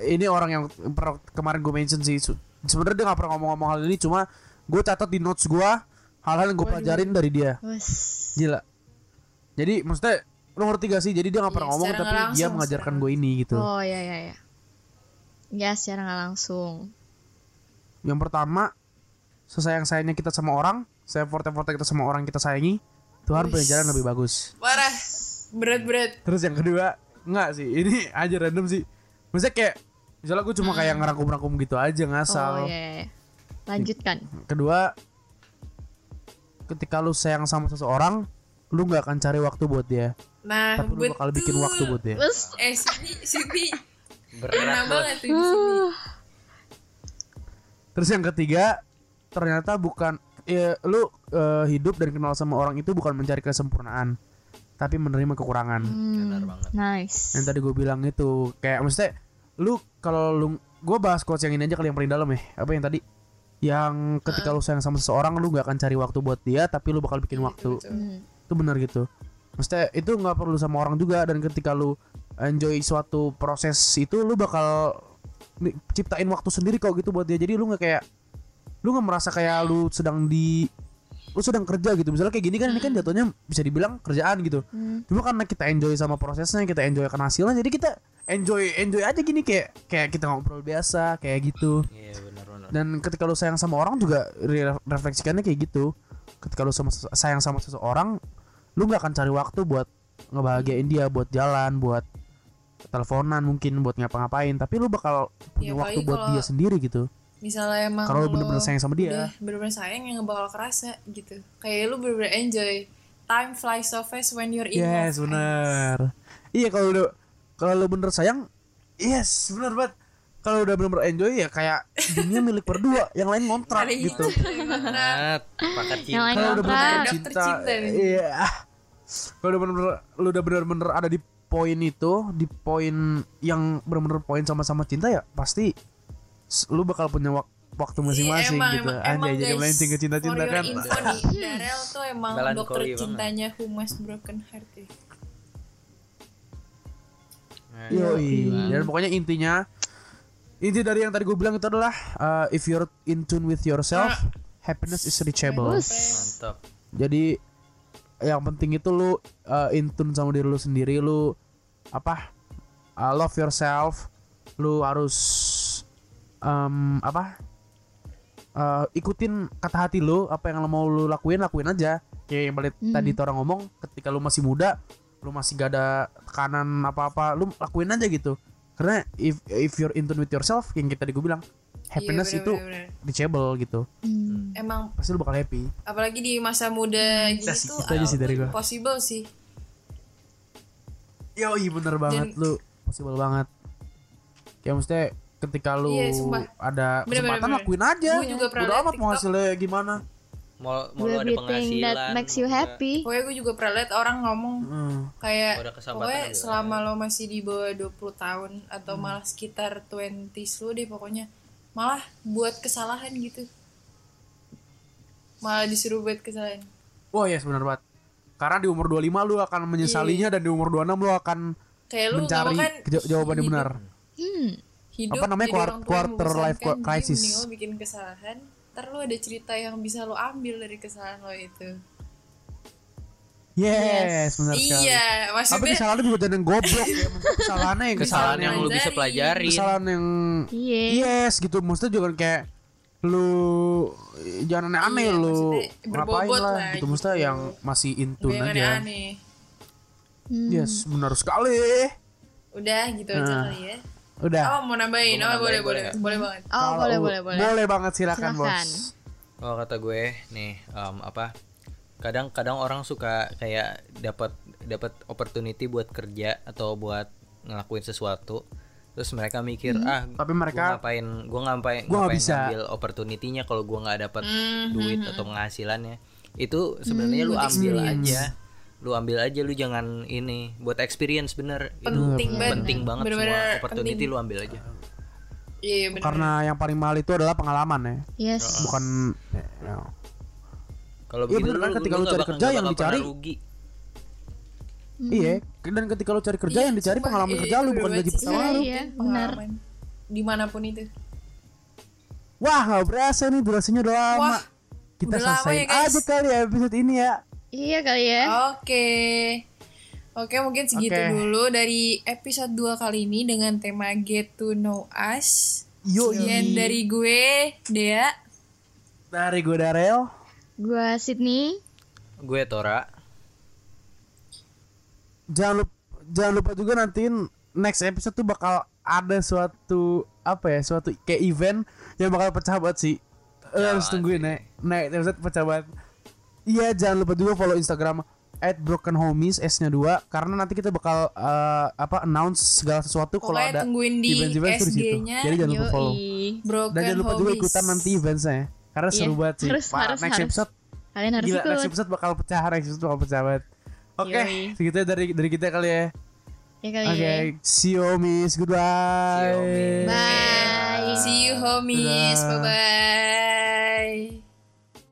ini orang yang pernah kemarin gue mention sih. Sebenarnya dia nggak pernah ngomong-ngomong hal ini, cuma gue catat di notes gue hal-hal yang gue pelajarin dari dia. Wes. Gila. Jadi maksudnya lu ngerti gak sih? Jadi dia nggak pernah Iya, ngomong tapi dia mengajarkan gue ini gitu. Oh ya ya ya. Ya secara nggak langsung. Yang pertama, sesayang-sayangnya kita sama orang, saya forte-forte kita sama orang kita sayangi, Tuhan punya jalan lebih bagus. parah berat-berat Terus yang kedua, enggak sih, ini aja random sih. Maksudnya kayak misalnya gue cuma kayak ngerangkum-rangkum gitu aja ngasal. Oh ya ya. ya. Lanjutkan. Kedua, ketika lu sayang sama seseorang, lu nggak akan cari waktu buat dia, nah tapi lu bakal bikin waktu buat dia. Eh sini sini Kena berat banget banget tuh di sini. Terus yang ketiga, ternyata bukan ya lu eh, hidup dan kenal sama orang itu bukan mencari kesempurnaan, tapi menerima kekurangan. benar Hmm, banget nice. Yang tadi gue bilang itu kayak maksudnya lu kalau lu gue bahas quotes yang ini aja kali yang paling dalam ya. Apa yang tadi? Yang ketika lu sayang sama seseorang lu nggak akan cari waktu buat dia, tapi lu bakal bikin waktu. Betul. Hmm. Itu benar gitu. Maksudnya itu nggak perlu sama orang juga dan ketika lu enjoy suatu proses itu lu bakal ciptain waktu sendiri kok gitu buat dia. Jadi lu nggak kayak lu nggak merasa kayak lu sedang di lu sedang kerja gitu. Misalnya kayak gini kan ini kan jatuhnya bisa dibilang kerjaan gitu. Hmm. cuma karena kita enjoy sama prosesnya kita enjoy akan hasilnya jadi kita enjoy enjoy aja gini kayak kayak kita ngobrol biasa kayak gitu. Iya benar benar. Dan ketika lu sayang sama orang juga re- refleksikannya kayak gitu. Ketika lu sama sayang sama seseorang lu nggak akan cari waktu buat ngebahagiain dia buat jalan buat teleponan mungkin buat ngapa-ngapain. Tapi lu bakal punya Ya, waktu buat dia sendiri gitu Misalnya emang Kalau bener-bener sayang sama dia. udah bener-bener sayang yang bakal kerasa gitu. Kayak lu bener-bener enjoy. Time flies so fast when you're in yes love. benar iya kalau lu kalau lu bener sayang yes benar banget kalau udah bener-bener enjoy ya kayak dunia milik berdua yang lain ngontrak Hari gitu itu, banget Yang cinta kalau udah bener-bener cinta iya kalau udah bener-bener lu udah bener-bener ada di poin itu di poin yang bener-bener poin sama-sama cinta ya pasti lu bakal punya wak- waktu masing-masing Iya, emang, gitu emang, anjay emang jadi melenceng ke cinta-cinta kan info nih, Darel tuh emang dokter banget. cintanya Humas Broken Heart ya. Dan pokoknya intinya inti dari yang tadi gue bilang itu adalah uh, if you're in tune with yourself, happiness is reachable. Mantap Jadi yang penting itu lu uh, in tune sama diri lu sendiri, lu apa? uh, love yourself. Lu harus um, apa? uh, ikutin kata hati lu, apa yang mau lu lakuin, lakuin aja. Kayak yang balik Hmm. tadi orang ngomong, ketika lu masih muda, lu masih gak ada tekanan apa-apa, lu lakuin aja gitu. Karena if if you're in tune with yourself, yang kita tadi gue bilang, happiness Iya, itu bener-bener. reachable gitu. Hmm. emang Pasti lu bakal happy. apalagi di masa muda gini Itu aja sih dari gua. possible sih. Yoi bener banget Dan- lu possible banget. Kayak maksudnya ketika lu Iya, sumpah. ada Bener, kesempatan bener, lakuin aja. Gua juga pernah Udah amat mau hasilnya gimana. mau mau lu ada penghasilan that makes you happy. Pokoknya gue juga pernah liat orang ngomong Hmm. kayak pokoknya juga. selama lo masih di bawah 20 tahun atau Hmm. malah sekitar 20s lo deh pokoknya malah buat kesalahan gitu malah disuruh buat kesalahan Wah yes bener banget. Karena di umur 25 lu akan menyesalinya dan di umur 26 lu akan kayak lu mencari jawaban yang benar. Hmm. Hidup Apa namanya, jadi quar- orang tua yang quarter life jadi crisis. mending lo bikin kesalahan ntar lo ada cerita yang bisa lo ambil dari kesalahan lo itu Yes, benar sekali. iya Tapi maksudnya kesalahan lu juga jangan yang goblok ya. Kesalahannya yang kesalahan yang lu bisa Pelajari. kesalahan yang Iya. yes gitu maksudnya juga kayak lu jangan aneh-aneh Iya, lu ngapain lah, lah gitu gitu. maksudnya yang masih intun yang aja aneh-aneh Hmm. yes benar sekali udah gitu aja Nah. kali ya udah. Oh mau nambahin. Gua mau oh boleh nambahin, boleh. boleh. Boleh banget. Oh, Kalau- boleh boleh boleh. boleh banget silakan, Silakan. bos Oh kata gue nih em, apa kadang-kadang orang suka kayak dapat dapat opportunity buat kerja atau buat ngelakuin sesuatu terus mereka mikir ah Tapi gua mereka- ngapain gua ngapain Gua ngapain bisa. ngambil opportunity-nya kalau gua nggak dapat Mhm. duit atau penghasilannya. Itu sebenarnya lu ambil aja lu ambil aja lu jangan ini buat experience bener. Itu penting banget. penting banget Bener-bener semua opportunity penting. lu ambil aja. Iya iya, bener. Karena yang paling mahal itu adalah pengalaman ya. Yes. bukan ya. kalau Iya, begitu bener kan, ketika lu cari bakal- kerja yang dicari- rugi. Iya dan ketika lu cari kerja Iya, yang dicari pengalaman iya, kerja itu lu bukan bener gaji pertama Iya, lu. iya, Pengalaman. di mana pun itu. Wah nggak berasa nih durasinya udah lama. Wah, kita udah lama selesaiin ya, guys. aja kali ya episode ini ya Iya kali ya. Oke. Oke, mungkin segitu Oke. dulu dari episode 2 kali ini dengan tema Get to Know Us. Yoi. Sekian dari gue, Dea. dari gue Darel Gua Sydney. gue Tora jangan lupa jangan lupa juga nantiin next episode tuh bakal ada suatu apa ya suatu kayak event yang bakal pecah banget sih Eh, harus tungguin sih. nek next episode pecah banget iya jangan lupa juga follow instagram at broken homies s nya dua karena nanti kita bakal eh, apa announce segala sesuatu kalau ada tungguin di event-event tuh di situ. SG-nya Jadi jangan lupa follow. Broken Dan jangan lupa juga ikutan nanti eventsnya ya. Karena Iya, seru banget sih. harus, Wah, harus, next harus. episode Kalian harus gila, next ikut. episode bakal pecah, next episode bakal pecah banget. Oke, Yoi. segitu ya dari dari kita kali ya. Ya kali Oke, ya. see you homies, goodbye. See you, homies. Bye. See you homies. Bye bye.